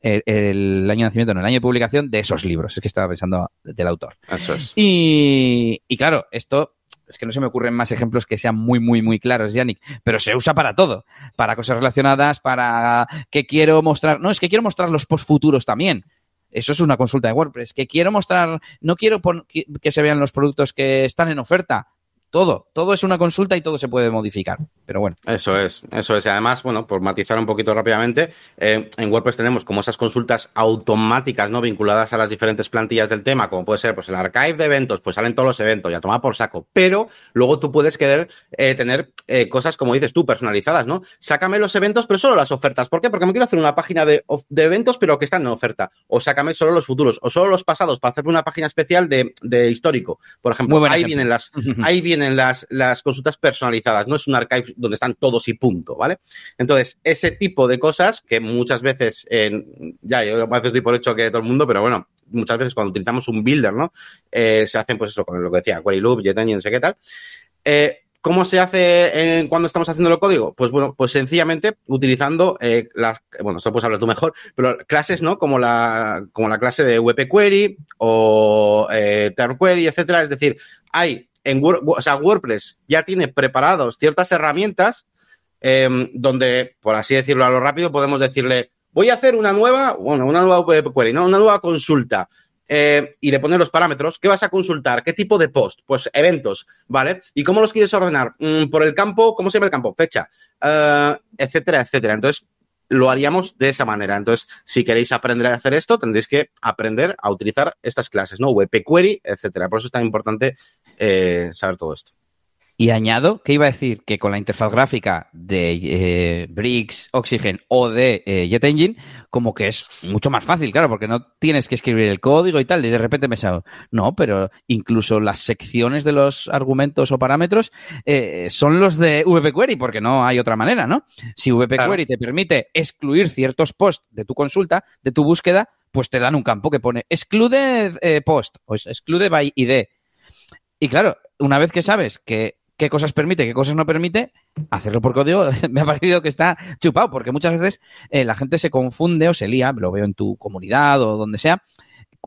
el, el, año de nacimiento, no, el año de publicación de esos libros. Es que estaba pensando del autor. Eso es. Y, y claro, esto es que no se me ocurren más ejemplos que sean muy, muy, muy claros, Yannick, pero se usa para todo, para cosas relacionadas, para que quiero mostrar, no, es que quiero mostrar los post futuros también. Eso es una consulta de WordPress. Que quiero mostrar, no quiero que, que se vean los productos que están en oferta. Todo, todo es una consulta y todo se puede modificar. Pero bueno. Eso es, eso es. Y además, bueno, por matizar un poquito rápidamente, eh, en WordPress tenemos como esas consultas automáticas, ¿no? Vinculadas a las diferentes plantillas del tema, como puede ser, pues el archive de eventos, pues salen todos los eventos, ya toma por saco. Pero luego tú puedes querer eh, tener eh, cosas, como dices tú, personalizadas, ¿no? Sácame los eventos, pero solo las ofertas. ¿Por qué? Porque me quiero hacer una página de, de eventos, pero que están en oferta. O sácame solo los futuros, o solo los pasados, para hacerme una página especial de, de histórico. Por ejemplo, ahí vienen las, ahí [laughs] vienen las, las consultas personalizadas, no es un archive donde están todos y punto, ¿vale? Entonces, ese tipo de cosas que muchas veces, ya, yo a veces estoy por hecho que todo el mundo, pero bueno, muchas veces cuando utilizamos un builder, ¿no? Eh, se hacen, pues eso, con lo que decía, query loop, JetEngine, no sé qué tal. Eh, ¿Cómo se hace cuando estamos haciendo el código? Pues bueno, pues sencillamente utilizando eh, las, bueno, esto puedes hablar tú mejor, pero clases, ¿no? Como la, como la clase de WP Query o eh, Term Query, etcétera. Es decir, hay en WordPress ya tiene preparados ciertas herramientas em, donde, por así decirlo a lo rápido, podemos decirle, voy a hacer una nueva, bueno, una nueva Query, ¿no? Una nueva consulta eh, y le pones los parámetros. ¿Qué vas a consultar? ¿Qué tipo de post? Pues eventos, ¿vale? ¿Y cómo los quieres ordenar? Mm, por el campo, ¿cómo se llama el campo? Fecha, eh, etcétera, etcétera. Entonces, lo haríamos de esa manera. Entonces, si queréis aprender a hacer esto, tendréis que aprender a utilizar estas clases, ¿no? WP Query, etcétera. Por eso es tan importante eh, saber todo esto. Y añado que iba a decir que con la interfaz gráfica de eh, Bricks, Oxygen o de eh, JetEngine, como que es mucho más fácil, claro, porque no tienes que escribir el código y tal, y de repente me salgo, no, pero incluso las secciones de los argumentos o parámetros eh, son los de VP Query, porque no hay otra manera, ¿no? Si VP Query te permite excluir ciertos posts de tu consulta, de tu búsqueda, pues te dan un campo que pone exclude post o exclude by ID. Y claro, una vez que sabes que qué cosas permite, qué cosas no permite, hacerlo por código [laughs] me ha parecido que está chupado, porque muchas veces eh, la gente se confunde o se lía, lo veo en tu comunidad o donde sea,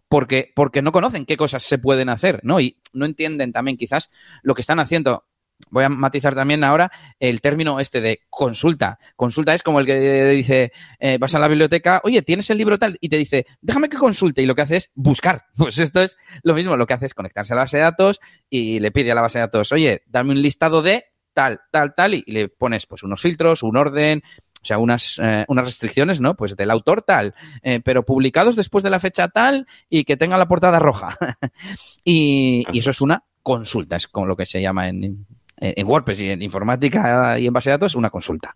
porque, porque no conocen qué cosas se pueden hacer, ¿no? Y no entienden también quizás lo que están haciendo voy a matizar también ahora el término este de consulta. Consulta es como el que dice, eh, vas a la biblioteca, oye, ¿tienes el libro tal? Y te dice, déjame que consulte. Y lo que hace es buscar. [laughs] Pues esto es lo mismo. Lo que hace es conectarse a la base de datos y le pide a la base de datos, oye, dame un listado de tal, tal, tal. Y, le pones pues unos filtros, un orden, o sea, unas, eh, unas restricciones, ¿no? Pues del autor tal, eh, pero publicados después de la fecha tal y que tenga la portada roja. [laughs] y, y, eso es una consulta, es como lo que se llama en, en WordPress y en informática y en base de datos, una consulta.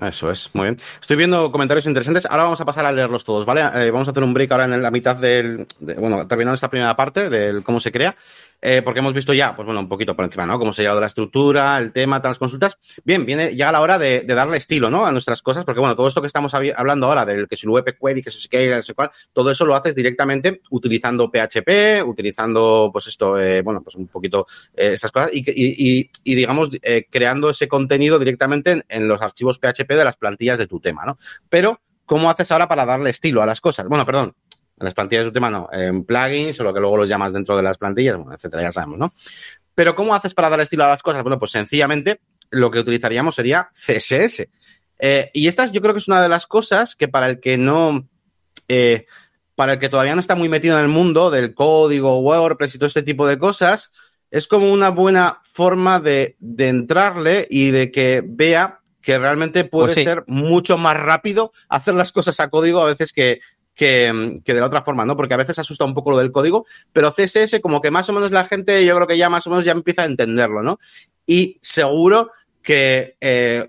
Eso es, muy bien. Estoy viendo comentarios interesantes. Ahora vamos a pasar a leerlos todos, ¿vale? Eh, vamos a hacer un break ahora en la mitad del. bueno, terminando esta primera parte del cómo se crea. Eh, porque hemos visto ya, pues bueno, un poquito por encima, ¿no? Cómo se ha llegado la estructura, el tema, todas las consultas. Bien, viene ya la hora de, darle estilo, ¿no? A nuestras cosas, porque bueno, todo esto que estamos hablando ahora, del que si el WP Query, que si que no sé cuál, todo eso lo haces directamente utilizando PHP, utilizando, pues esto, eh, bueno, pues un poquito eh, estas cosas y, y, y digamos, creando ese contenido directamente en los archivos PHP de las plantillas de tu tema, ¿no? Pero, ¿cómo haces ahora para darle estilo a las cosas? Bueno, perdón, en las plantillas de tu tema no, en plugins o lo que luego los llamas dentro de las plantillas, bueno, etcétera, ya sabemos, ¿no? Pero ¿cómo haces para dar estilo a las cosas? Bueno, pues sencillamente lo que utilizaríamos sería CSS. Eh, y esta yo creo que es una de las cosas que para el que no, eh, para el que todavía no está muy metido en el mundo del código, WordPress y todo este tipo de cosas, es como una buena forma de, entrarle y de que vea que realmente puede pues ser mucho más rápido hacer las cosas a código a veces que, que, de la otra forma, ¿no? Porque a veces asusta un poco lo del código, pero CSS como que más o menos la gente, yo creo que ya más o menos ya empieza a entenderlo, ¿no? Y seguro que eh,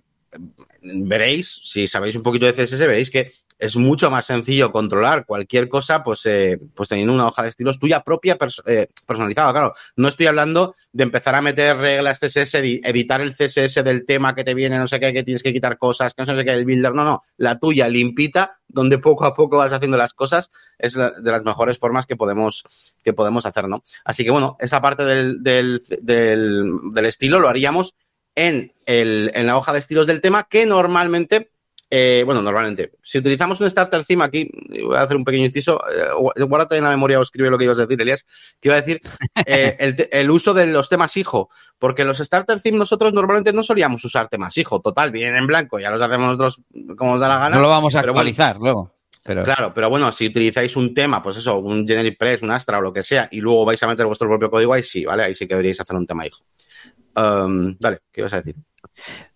veréis, si sabéis un poquito de CSS, veréis que es mucho más sencillo controlar cualquier cosa, pues, eh, pues teniendo una hoja de estilos tuya propia eh, personalizada. Claro, no estoy hablando de empezar a meter reglas CSS, editar el CSS del tema que te viene, no sé qué, que tienes que quitar cosas, que no sé qué, el builder. No, no, la tuya limpita, donde [laughs] poco a poco vas haciendo las cosas, es de las mejores formas que podemos, que podemos hacer, ¿no? Así que bueno, esa parte del, del, del, del estilo lo haríamos en, el, en la hoja de estilos del tema, que normalmente eh, bueno, normalmente, si utilizamos un starter theme aquí, voy a hacer un pequeño inciso, eh, guárdate en la memoria o escribe lo que ibas a decir, Elias, que iba a decir [laughs] eh, el, uso de los temas hijo, porque los starter theme nosotros normalmente no solíamos usar temas hijo, total, vienen en blanco, ya los hacemos nosotros como nos da la gana. No lo vamos a actualizar luego. Pero... Claro, pero bueno, si utilizáis un tema, pues eso, un Generic Press, un Astra o lo que sea, y luego vais a meter vuestro propio código, ahí sí, ¿vale? Ahí sí que deberíais hacer un tema hijo. Um, dale, ¿qué ibas a decir?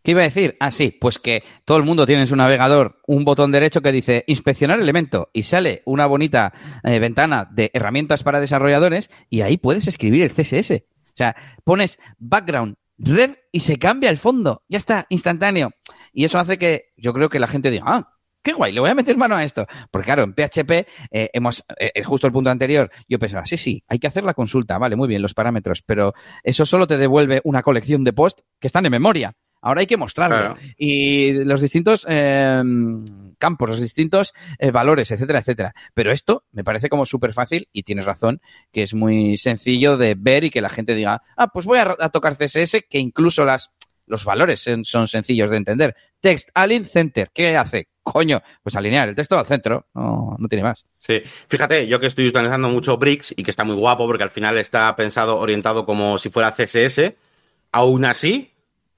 ¿Qué iba a decir? Ah, sí, pues que todo el mundo tiene en su navegador un botón derecho que dice inspeccionar elemento y sale una bonita eh, ventana de herramientas para desarrolladores y ahí puedes escribir el CSS. O sea, pones background red y se cambia el fondo. Ya está, instantáneo. Y eso hace que yo creo que la gente diga, ah, qué guay, le voy a meter mano a esto. Porque claro, en PHP, eh, hemos, eh, justo el punto anterior, yo pensaba, sí, sí, hay que hacer la consulta, vale, muy bien, los parámetros, pero eso solo te devuelve una colección de posts que están en memoria. Ahora hay que mostrarlo. Y los distintos eh, campos, los distintos eh, valores, etcétera, etcétera. Pero esto me parece como súper fácil y tienes razón, que es muy sencillo de ver y que la gente diga, ah, pues voy a, tocar CSS, que incluso las, los valores son, sencillos de entender. Text, align, center. ¿Qué hace? Coño, pues alinear el texto al centro, no, no tiene más. Sí, fíjate, yo que estoy utilizando mucho Bricks y que está muy guapo porque al final está pensado, orientado como si fuera CSS, aún así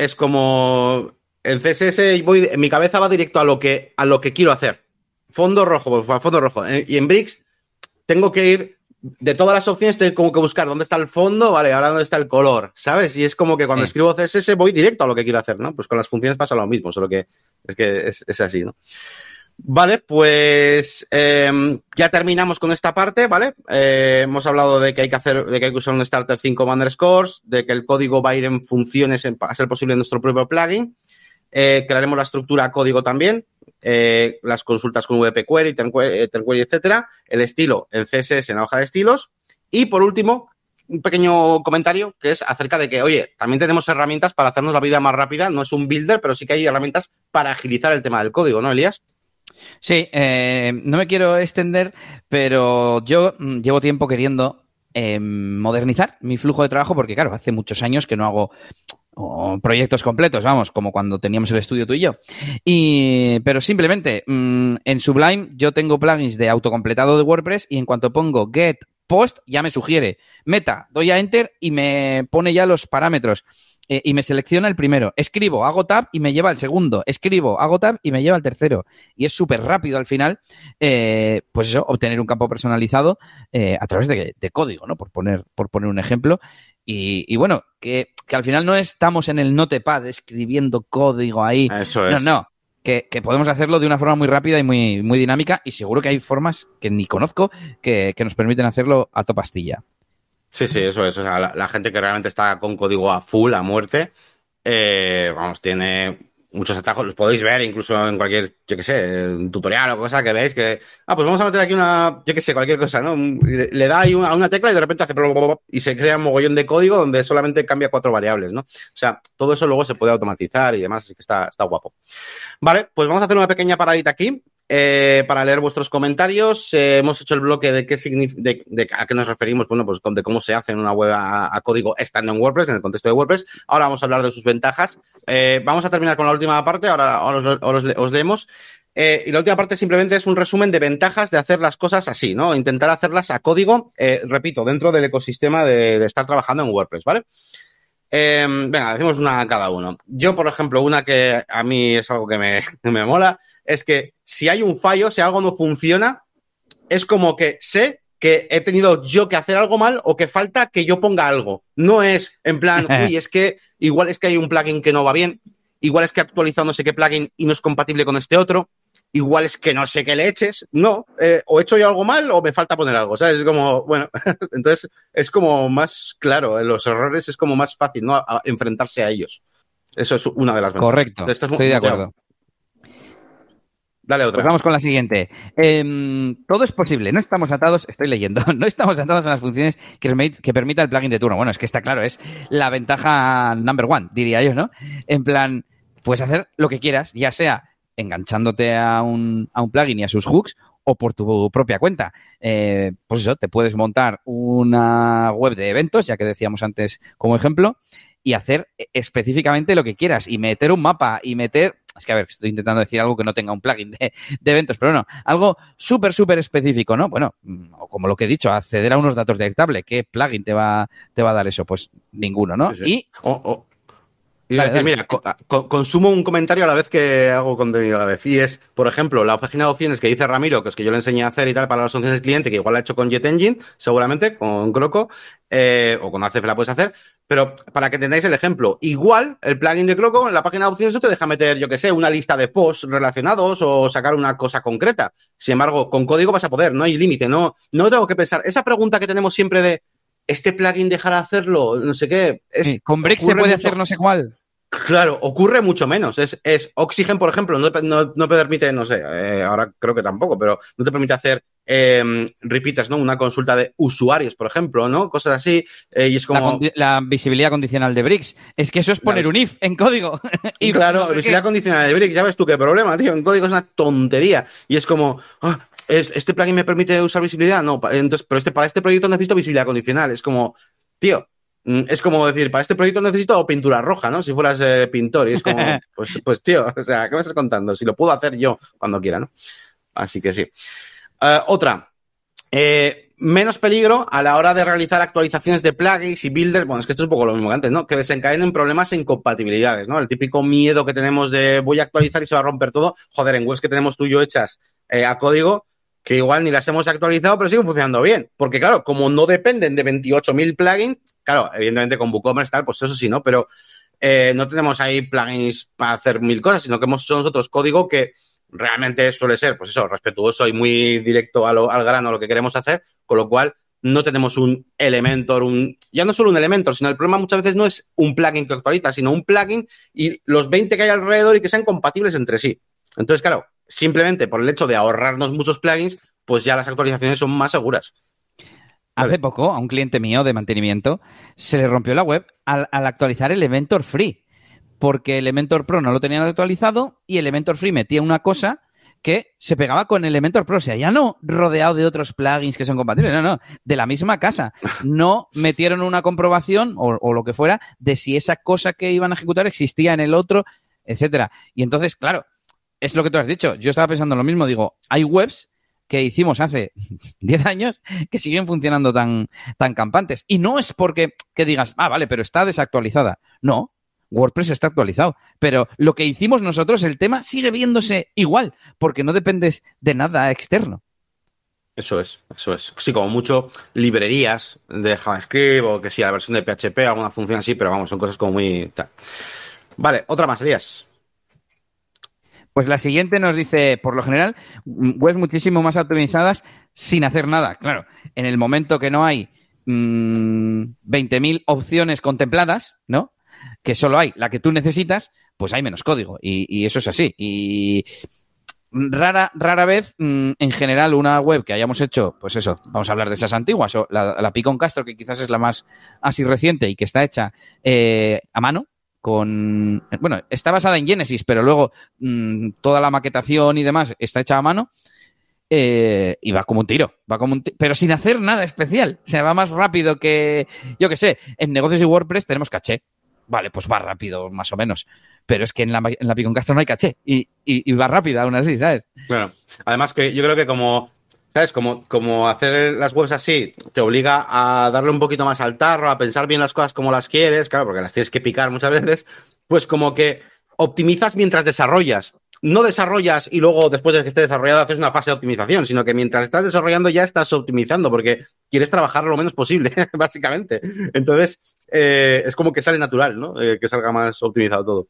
es como en CSS voy, en mi cabeza va directo a lo que a lo que quiero hacer. Fondo rojo, pues, fondo rojo. Eh, y en Bricks tengo que ir de todas las opciones tengo como que buscar dónde está el fondo, vale, ahora dónde está el color, ¿sabes? Y es como que cuando escribo CSS voy directo a lo que quiero hacer, ¿no? Pues con las funciones pasa lo mismo, solo que es que es así, ¿no? Vale, pues em, ya terminamos con esta parte, ¿vale? Eh, hemos hablado de que hay que hacer, de que hay que usar un starter 5 underscores, de que el código va a ir en funciones a ser posible en nuestro propio plugin. Eh, crearemos la estructura código también, eh, las consultas con VP Query, Query, etcétera, el estilo, el CSS en la hoja de estilos. Y por último, un pequeño comentario que es acerca de que, oye, también tenemos herramientas para hacernos la vida más rápida. No es un builder, pero sí que hay herramientas para agilizar el tema del código, ¿no, Elías? Sí, eh, no me quiero extender, pero yo mm, llevo tiempo queriendo eh, modernizar mi flujo de trabajo porque, claro, hace muchos años que no hago proyectos completos, vamos, como cuando teníamos el estudio tú y yo. Y, pero simplemente, mm, en Sublime yo tengo plugins de autocompletado de WordPress y en cuanto pongo get post ya me sugiere meta, doy a enter y me pone ya los parámetros. Eh, y me selecciona el primero. Escribo, hago tab y me lleva al segundo. Escribo, hago tab y me lleva al tercero. Y es súper rápido al final, eh, pues eso, obtener un campo personalizado eh, a través de, código, ¿no? Por poner, por poner un ejemplo. Y, bueno, que, al final no estamos en el notepad escribiendo código ahí. Eso es. No, no. Que, podemos hacerlo de una forma muy rápida y muy, muy dinámica y seguro que hay formas que ni conozco que, que nos permiten hacerlo a topastilla. Sí, sí, eso es. O sea, la, gente que realmente está con código a full, a muerte, eh, vamos, tiene muchos atajos, los podéis ver incluso en cualquier, yo qué sé, tutorial o cosa que veis que, ah, pues vamos a meter aquí una, yo qué sé, cualquier cosa, ¿no? Le, da ahí a una tecla y de repente hace y se crea un mogollón de código donde solamente cambia cuatro variables, ¿no? O sea, todo eso luego se puede automatizar y demás, así que está, está guapo. Vale, pues vamos a hacer una pequeña paradita aquí. Eh, para leer vuestros comentarios. Eh, hemos hecho el bloque de qué de, a qué nos referimos, bueno, pues de cómo se hace en una web a, código estando en WordPress, en el contexto de WordPress. Ahora vamos a hablar de sus ventajas. Eh, vamos a terminar con la última parte, ahora, os, leemos. y la última parte simplemente es un resumen de ventajas de hacer las cosas así, ¿no? Intentar hacerlas a código, repito, dentro del ecosistema de, estar trabajando en WordPress, ¿vale? venga, decimos una a cada uno. Yo, por ejemplo, una que a mí es algo que me, [laughs] me mola, es que si hay un fallo, si algo no funciona, es como que sé que he tenido yo que hacer algo mal o que falta que yo ponga algo. No es en plan, [laughs] uy, es que igual es que hay un plugin que no va bien, igual es que he actualizado no sé qué plugin y no es compatible con este otro, igual es que no sé qué le eches. No, eh, o he hecho yo algo mal o me falta poner algo, ¿sabes? Es como, bueno, [laughs] entonces es como más claro, eh, los errores es como más fácil, ¿no? enfrentarse a ellos. Eso es una de las. Correcto, estoy de acuerdo. Dale otra. Pues vamos con la siguiente. Em, todo es posible. No estamos atados, estoy leyendo, [laughs] no estamos atados a las funciones que, permita el plugin de turno. Bueno, es que está claro, es la ventaja number one, diría yo, ¿no? En plan, puedes hacer lo que quieras, ya sea enganchándote a un, a un plugin y a sus hooks o por tu propia cuenta. Eh, pues eso, te puedes montar una web de eventos, ya que decíamos antes como ejemplo, y hacer específicamente lo que quieras y meter un mapa y meter es que, a ver, estoy intentando decir algo que no tenga un plugin de, eventos, pero no, algo súper, súper específico, ¿no? Bueno, mm, o como lo que he dicho, acceder a unos datos detectables. ¿Qué plugin te va, te va a dar eso? Pues ninguno, ¿no? Y... Decir, mira, consumo un comentario a la vez que hago contenido a la vez. Y es, por ejemplo, la página de opciones que dice Ramiro, que es que yo le enseñé a hacer y tal para las opciones del cliente, que igual la ha hecho con Jet Engine, seguramente, con Croco, eh, o con ACF la puedes hacer. Pero para que entendáis el ejemplo, igual el plugin de Croco en la página de opciones te deja meter, yo que sé, una lista de posts relacionados o sacar una cosa concreta. Sin embargo, con código vas a poder, no hay límite, no, no tengo que pensar. Esa pregunta que tenemos siempre de este plugin dejará hacerlo, no sé qué. Es, con Brick se puede hacer no sé cuál. Claro, ocurre mucho menos. Es, es Oxygen, por ejemplo, no, no, no permite, no sé, eh, ahora creo que tampoco, pero no te permite hacer eh, ¿no? Una consulta de usuarios, por ejemplo, ¿no? Cosas así. Eh, y es como. La, visibilidad condicional de Bricks. Es que eso es poner un if en código. [laughs] y claro, visibilidad condicional de Bricks, ya ves tú qué problema, tío. En código es una tontería. Y es como. Ah, ¿Este plugin me permite usar visibilidad? No, entonces, pero este, para este proyecto necesito visibilidad condicional. Es como, tío, es como decir, para este proyecto necesito pintura roja, ¿no? Si fueras eh, pintor. Y es como, [laughs] pues, pues tío, o sea, ¿qué me estás contando? Si lo puedo hacer yo cuando quiera, ¿no? Así que sí. Eh, otra. Eh, menos peligro a la hora de realizar actualizaciones de plugins y builders. Bueno, es que esto es un poco lo mismo que antes, ¿no? Que desencadenen problemas e incompatibilidades, ¿no? El típico miedo que tenemos de voy a actualizar y se va a romper todo. Joder, en webs que tenemos tú y yo hechas a código, que igual ni las hemos actualizado, pero siguen funcionando bien. Porque, claro, como no dependen de 28.000 plugins, claro, evidentemente con WooCommerce tal, pues eso sí, ¿no? Pero eh, no tenemos ahí plugins para hacer mil cosas, sino que hemos hecho nosotros código que realmente suele ser, pues eso, respetuoso y muy directo al grano a lo que queremos hacer, con lo cual no tenemos un Elementor, un, ya no solo un Elementor, sino el problema muchas veces no es un plugin que actualiza, sino un plugin y los 20 que hay alrededor y que sean compatibles entre sí. Entonces, claro, simplemente por el hecho de ahorrarnos muchos plugins, pues ya las actualizaciones son más seguras. Hace poco a un cliente mío de mantenimiento se le rompió la web al, actualizar Elementor Free, porque Elementor Pro no lo tenían actualizado y Elementor Free metía una cosa que se pegaba con Elementor Pro. O sea, ya no rodeado de otros plugins que son compatibles, no, no, de la misma casa. No metieron una comprobación o, o, lo que fuera de si esa cosa que iban a ejecutar existía en el otro, etcétera. Y entonces, claro, es lo que tú has dicho. Yo estaba pensando lo mismo. Digo, hay webs que hicimos hace [laughs] 10 años que siguen funcionando tan, tan campantes. Y no es porque que digas, ah, vale, pero está desactualizada. No, WordPress está actualizado. Pero lo que hicimos nosotros, el tema sigue viéndose igual, porque no dependes de nada externo. Eso es, eso es. Sí, como mucho librerías de JavaScript o que sí, la versión de PHP, alguna función así, pero vamos, son cosas como muy... Vale, otra más, Elías. Pues la siguiente nos dice, por lo general, webs muchísimo más optimizadas sin hacer nada. Claro, en el momento que no hay mmm, 20.000 opciones contempladas, ¿no? Que solo hay la que tú necesitas, pues hay menos código. Y, eso es así. Y rara, rara vez, mm, en general, una web que hayamos hecho, pues eso, vamos a hablar de esas antiguas, o la, la Picon Castro, que quizás es la más así reciente y que está hecha eh, a mano, con... Bueno, está basada en Genesis, pero luego mm, toda la maquetación y demás está hecha a mano. Eh, y va como un tiro, va como un pero sin hacer nada especial. O sea, va más rápido que, yo qué sé, en negocios y WordPress tenemos caché. Vale, pues va rápido, más o menos. Pero es que en la, en la Piconcastro no hay caché y, y, va rápida aún así, ¿sabes? Claro. Además que yo creo que como ¿Sabes? Como, hacer las webs así te obliga a darle un poquito más al tarro, a pensar bien las cosas como las quieres, claro, porque las tienes que picar muchas veces, pues como que optimizas mientras desarrollas. No desarrollas y luego, después de que esté desarrollado, haces una fase de optimización, sino que mientras estás desarrollando ya estás optimizando, porque quieres trabajar lo menos posible, [laughs] básicamente. Entonces, eh, es como que sale natural, ¿no? Eh, que salga más optimizado todo.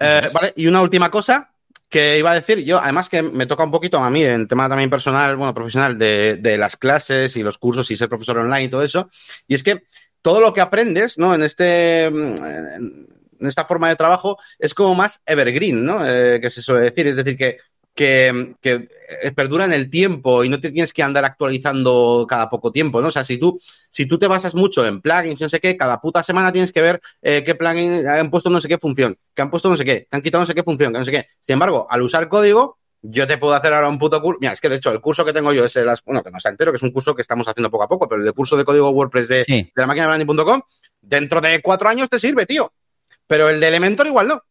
Eh, vale, y una última cosa, que iba a decir yo, además que me toca un poquito a mí en tema también personal, bueno, profesional, de, de, las clases y los cursos y ser profesor online y todo eso, y es que todo lo que aprendes, ¿no? En este, en esta forma de trabajo es como más evergreen, ¿no? Eh, que se suele decir, es decir, que que, que, eh, perdura en el tiempo y no te tienes que andar actualizando cada poco tiempo, ¿no? O sea, si tú, si tú te basas mucho en plugins y no sé qué, cada puta semana tienes que ver eh, qué plugin han puesto no sé qué función, que han puesto no sé qué, que han quitado no sé qué función, que no sé qué. Sin embargo, al usar código, yo te puedo hacer ahora un puto curso. Mira, es que de hecho el curso que tengo yo es el, bueno, que no está entero, que es un curso que estamos haciendo poco a poco, pero el de curso de código WordPress de, de la máquina de branding.com, dentro de cuatro años te sirve, tío. Pero el de Elementor igual no.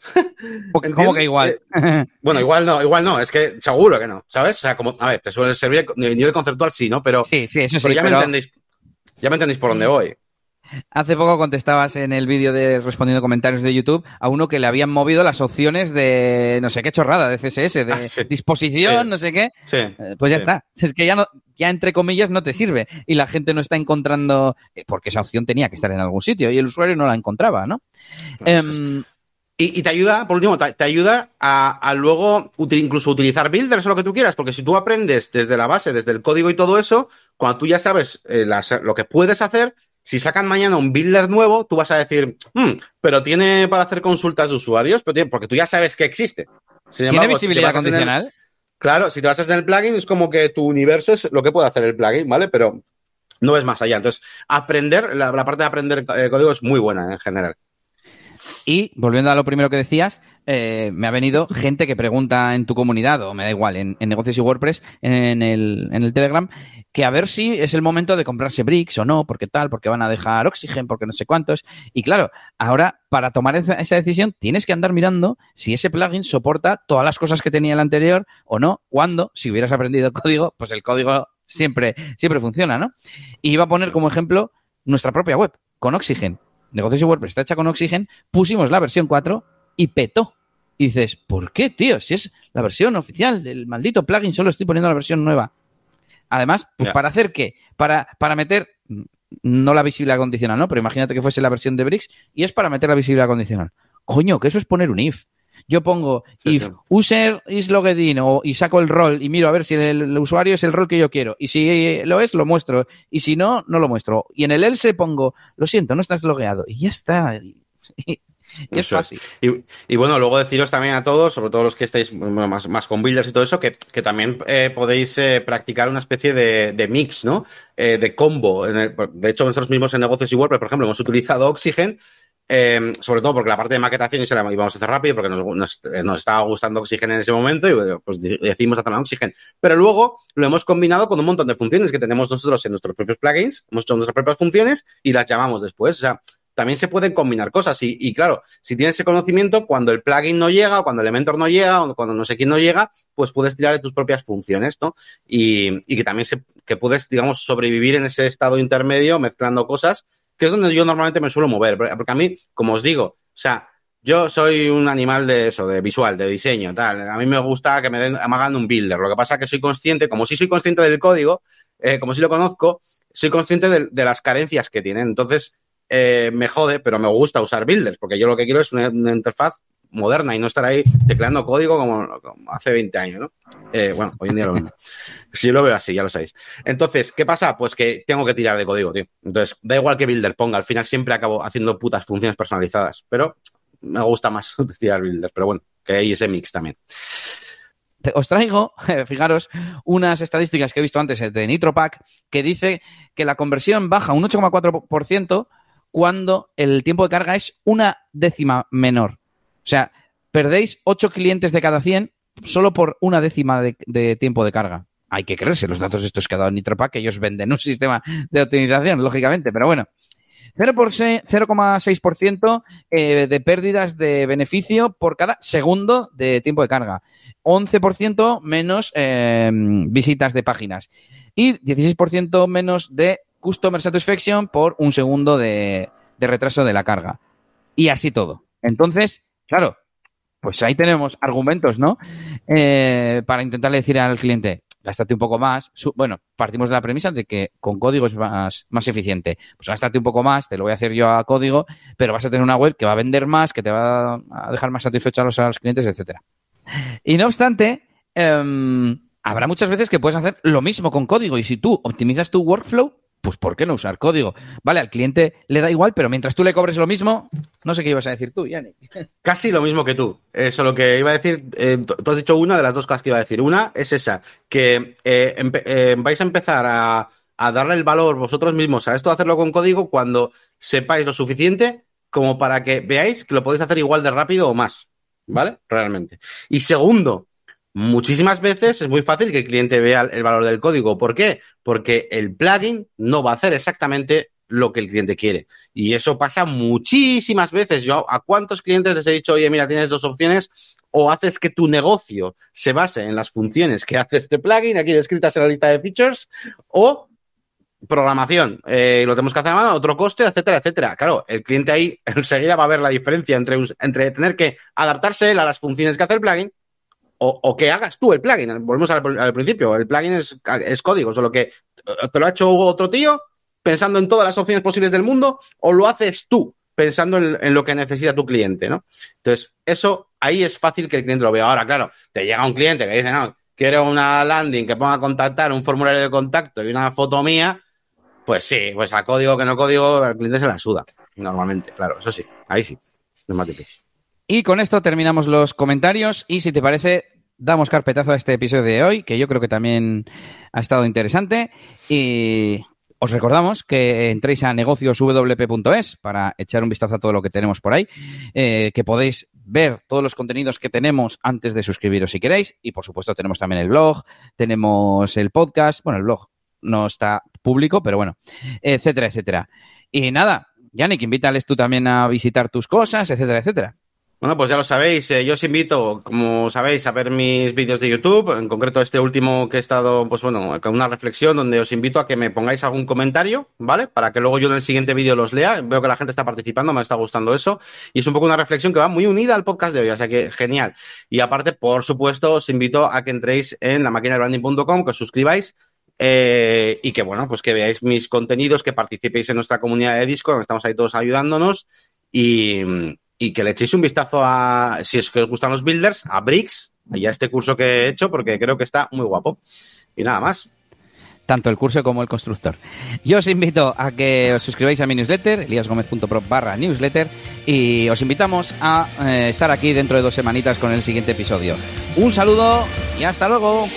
[laughs] ¿Cómo que igual? [laughs] bueno, igual no, igual no, es que seguro que no, ¿sabes? O sea, como, a ver, te suele servir el nivel conceptual, sí, ¿no? Pero, sí, sí, eso sí, ya, me entendéis, ya me entendéis por dónde voy. Hace poco contestabas en el vídeo de respondiendo comentarios de YouTube a uno que le habían movido las opciones de no sé qué chorrada de CSS, de ah, disposición, no sé qué. Eh, pues ya está. Es que ya no, ya entre comillas no te sirve y la gente no está encontrando eh, porque esa opción tenía que estar en algún sitio y el usuario no la encontraba, ¿no? Em, y, te ayuda, por último, te, ayuda a, luego incluso utilizar builders o lo que tú quieras, porque si tú aprendes desde la base, desde el código y todo eso, cuando tú ya sabes eh, lo que puedes hacer, si sacan mañana un builder nuevo, tú vas a decir, hmm, pero tiene para hacer consultas de usuarios, porque tú ya sabes que existe. ¿Tiene visibilidad condicional? claro, si te basas en el plugin, es como que tu universo es lo que puede hacer el plugin, ¿vale? Pero no es más allá. Entonces, aprender, la, parte de aprender eh, código es muy buena en general. Y volviendo a lo primero que decías, eh, me ha venido gente que pregunta en tu comunidad, o me da igual, en, negocios y WordPress, en el, en el, Telegram, que a ver si es el momento de comprarse Bricks o no, porque tal, porque van a dejar Oxygen, porque no sé cuántos. Y claro, ahora para tomar esa, decisión tienes que andar mirando si ese plugin soporta todas las cosas que tenía el anterior o no, cuando, si hubieras aprendido código, pues el código siempre, siempre funciona, ¿no? Y iba a poner como ejemplo nuestra propia web, con Oxygen Negocios y WordPress está hecha con Oxygen, pusimos la versión 4 y petó. Y dices, ¿por qué, tío? Si es la versión oficial del maldito plugin, solo estoy poniendo la versión nueva. Además, pues para hacer qué? Para, para meter, no la visibilidad condicional, ¿no? Pero imagínate que fuese la versión de Bricks y es para meter la visibilidad condicional. Coño, que eso es poner un if. Yo pongo if user is logged in o, y saco el rol y miro a ver si el, usuario es el rol que yo quiero. Y si lo es, lo muestro. Y si no, no lo muestro. Y en el else pongo, lo siento, no estás logueado. Y ya está. [laughs] Y, es fácil. Y, bueno, luego deciros también a todos, sobre todo los que estáis más, más con builders y todo eso, que, también eh, podéis eh, practicar una especie de, mix, ¿no? Eh, de combo. de hecho, nosotros mismos en negocios y WordPress, por ejemplo, hemos utilizado Oxygen Em, sobre todo porque la parte de maquetación se la íbamos a hacer rápido porque nos, nos, estaba gustando Oxygen en ese momento y pues decidimos hacer Oxygen. Pero luego lo hemos combinado con un montón de funciones que tenemos nosotros en nuestros propios plugins, hemos hecho nuestras propias funciones y las llamamos después. O sea, también se pueden combinar cosas. Y, claro, si tienes ese conocimiento, cuando el plugin no llega, o cuando el Elementor no llega, o cuando no sé quién no llega, pues puedes tirar de tus propias funciones, ¿no? Y, y que también se, que puedes, digamos, sobrevivir en ese estado intermedio mezclando cosas que es donde yo normalmente me suelo mover. Porque a mí, como os digo, o sea, yo soy un animal de eso, de visual, de diseño, tal. A mí me gusta que me den, hagan un builder. Lo que pasa es que soy consciente, como si soy consciente del código, eh, como si lo conozco, soy consciente de, las carencias que tienen. Entonces, eh, me jode, pero me gusta usar builders, porque yo lo que quiero es una interfaz moderna y no estar ahí tecleando código como, hace 20 años, ¿no? Eh, bueno, hoy en día lo mismo. [laughs] Si yo lo veo así, ya lo sabéis. Entonces, ¿qué pasa? Pues que tengo que tirar de código, tío. Entonces, da igual que Builder ponga, al final siempre acabo haciendo putas funciones personalizadas, pero me gusta más [laughs] tirar Builder, pero bueno, que hay ese mix también. Os traigo, [laughs] fijaros, unas estadísticas que he visto antes de NitroPack que dice que la conversión baja un 8,4% cuando el tiempo de carga es una décima menor. O sea, perdéis 8 clientes de cada 100 solo por una décima de, tiempo de carga. Hay que creerse los datos estos que ha dado Nitropack, que ellos venden un [laughs] sistema de optimización, lógicamente, pero bueno. 0,6% eh, de pérdidas de beneficio por cada segundo de tiempo de carga. 11% menos eh, visitas de páginas. Y 16% menos de Customer Satisfaction por un segundo de retraso de la carga. Y así todo. Entonces, Claro, pues ahí tenemos argumentos, ¿no? Eh, para intentarle decir al cliente, gástate un poco más. bueno, partimos de la premisa de que con código es más, más eficiente. Pues gástate un poco más, te lo voy a hacer yo a código, pero vas a tener una web que va a vender más, que te va a dejar más satisfecho a los, los clientes, etcétera. Y no obstante, em, habrá muchas veces que puedes hacer lo mismo con código y si tú optimizas tu workflow, pues ¿por qué no usar código? Vale, al cliente le da igual, pero mientras tú le cobres lo mismo, no sé qué ibas a decir tú, Yannick. [laughs] Casi lo mismo que tú. Eso lo que iba a decir, eh, tú has dicho una de las dos cosas que iba a decir. Una es esa, que eh, eh, vais a empezar a, a, darle el valor vosotros mismos a esto hacerlo con código cuando sepáis lo suficiente como para que veáis que lo podéis hacer igual de rápido o más. ¿Vale? Realmente. Y segundo, Muchísimas veces es muy fácil que el cliente vea el valor del código. ¿Por qué? Porque el plugin no va a hacer exactamente lo que el cliente quiere. Y eso pasa muchísimas veces. Yo a cuántos clientes les he dicho, oye, mira, tienes dos opciones, o haces que tu negocio se base en las funciones que hace este plugin, aquí descritas en la lista de features, o programación, eh, lo tenemos que hacer a mano, otro coste, etcétera, etcétera. Claro, el cliente ahí [laughs] enseguida va a ver la diferencia entre, entre tener que adaptarse a las funciones que hace el plugin o, que hagas tú el plugin. Volvemos al, principio, el plugin es, es, código, solo que te lo ha hecho otro tío pensando en todas las opciones posibles del mundo o lo haces tú pensando en, lo que necesita tu cliente, ¿no? Entonces, eso ahí es fácil que el cliente lo vea. Ahora, claro, te llega un cliente que dice, no, quiero una landing que ponga a contactar, un formulario de contacto y una foto mía, pues sí, pues a código que no código, el cliente se la suda, normalmente, claro, eso sí, ahí sí, es más difícil. Y con esto terminamos los comentarios y si te parece, damos carpetazo a este episodio de hoy, que yo creo que también ha estado interesante. Y os recordamos que entréis a negocioswp.es para echar un vistazo a todo lo que tenemos por ahí, eh, que podéis ver todos los contenidos que tenemos antes de suscribiros si queréis. Y por supuesto tenemos también el blog, tenemos el podcast, bueno, el blog no está público, pero bueno, etcétera, etcétera. Y nada, Yannick, invítales tú también a visitar tus cosas, etcétera, etcétera. Bueno, pues ya lo sabéis, eh, yo os invito, como sabéis, a ver mis vídeos de YouTube, en concreto este último que he estado, pues bueno, con una reflexión donde os invito a que me pongáis algún comentario, ¿vale? Para que luego yo en el siguiente vídeo los lea. Veo que la gente está participando, me está gustando eso. Y es un poco una reflexión que va muy unida al podcast de hoy, o sea que genial. Y aparte, por supuesto, os invito a que entréis en la branding.com, que os suscribáis eh, y que, bueno, pues que veáis mis contenidos, que participéis en nuestra comunidad de Discord, donde estamos ahí todos ayudándonos y, que le echéis un vistazo a, si es que os gustan los builders, a Bricks, y a este curso que he hecho, porque creo que está muy guapo. Y nada más tanto el curso como el constructor. Yo os invito a que os suscribáis a mi newsletter, eliasgomez.pro barra newsletter, y os invitamos a eh, estar aquí dentro de dos semanitas con el siguiente episodio. Un saludo y hasta luego.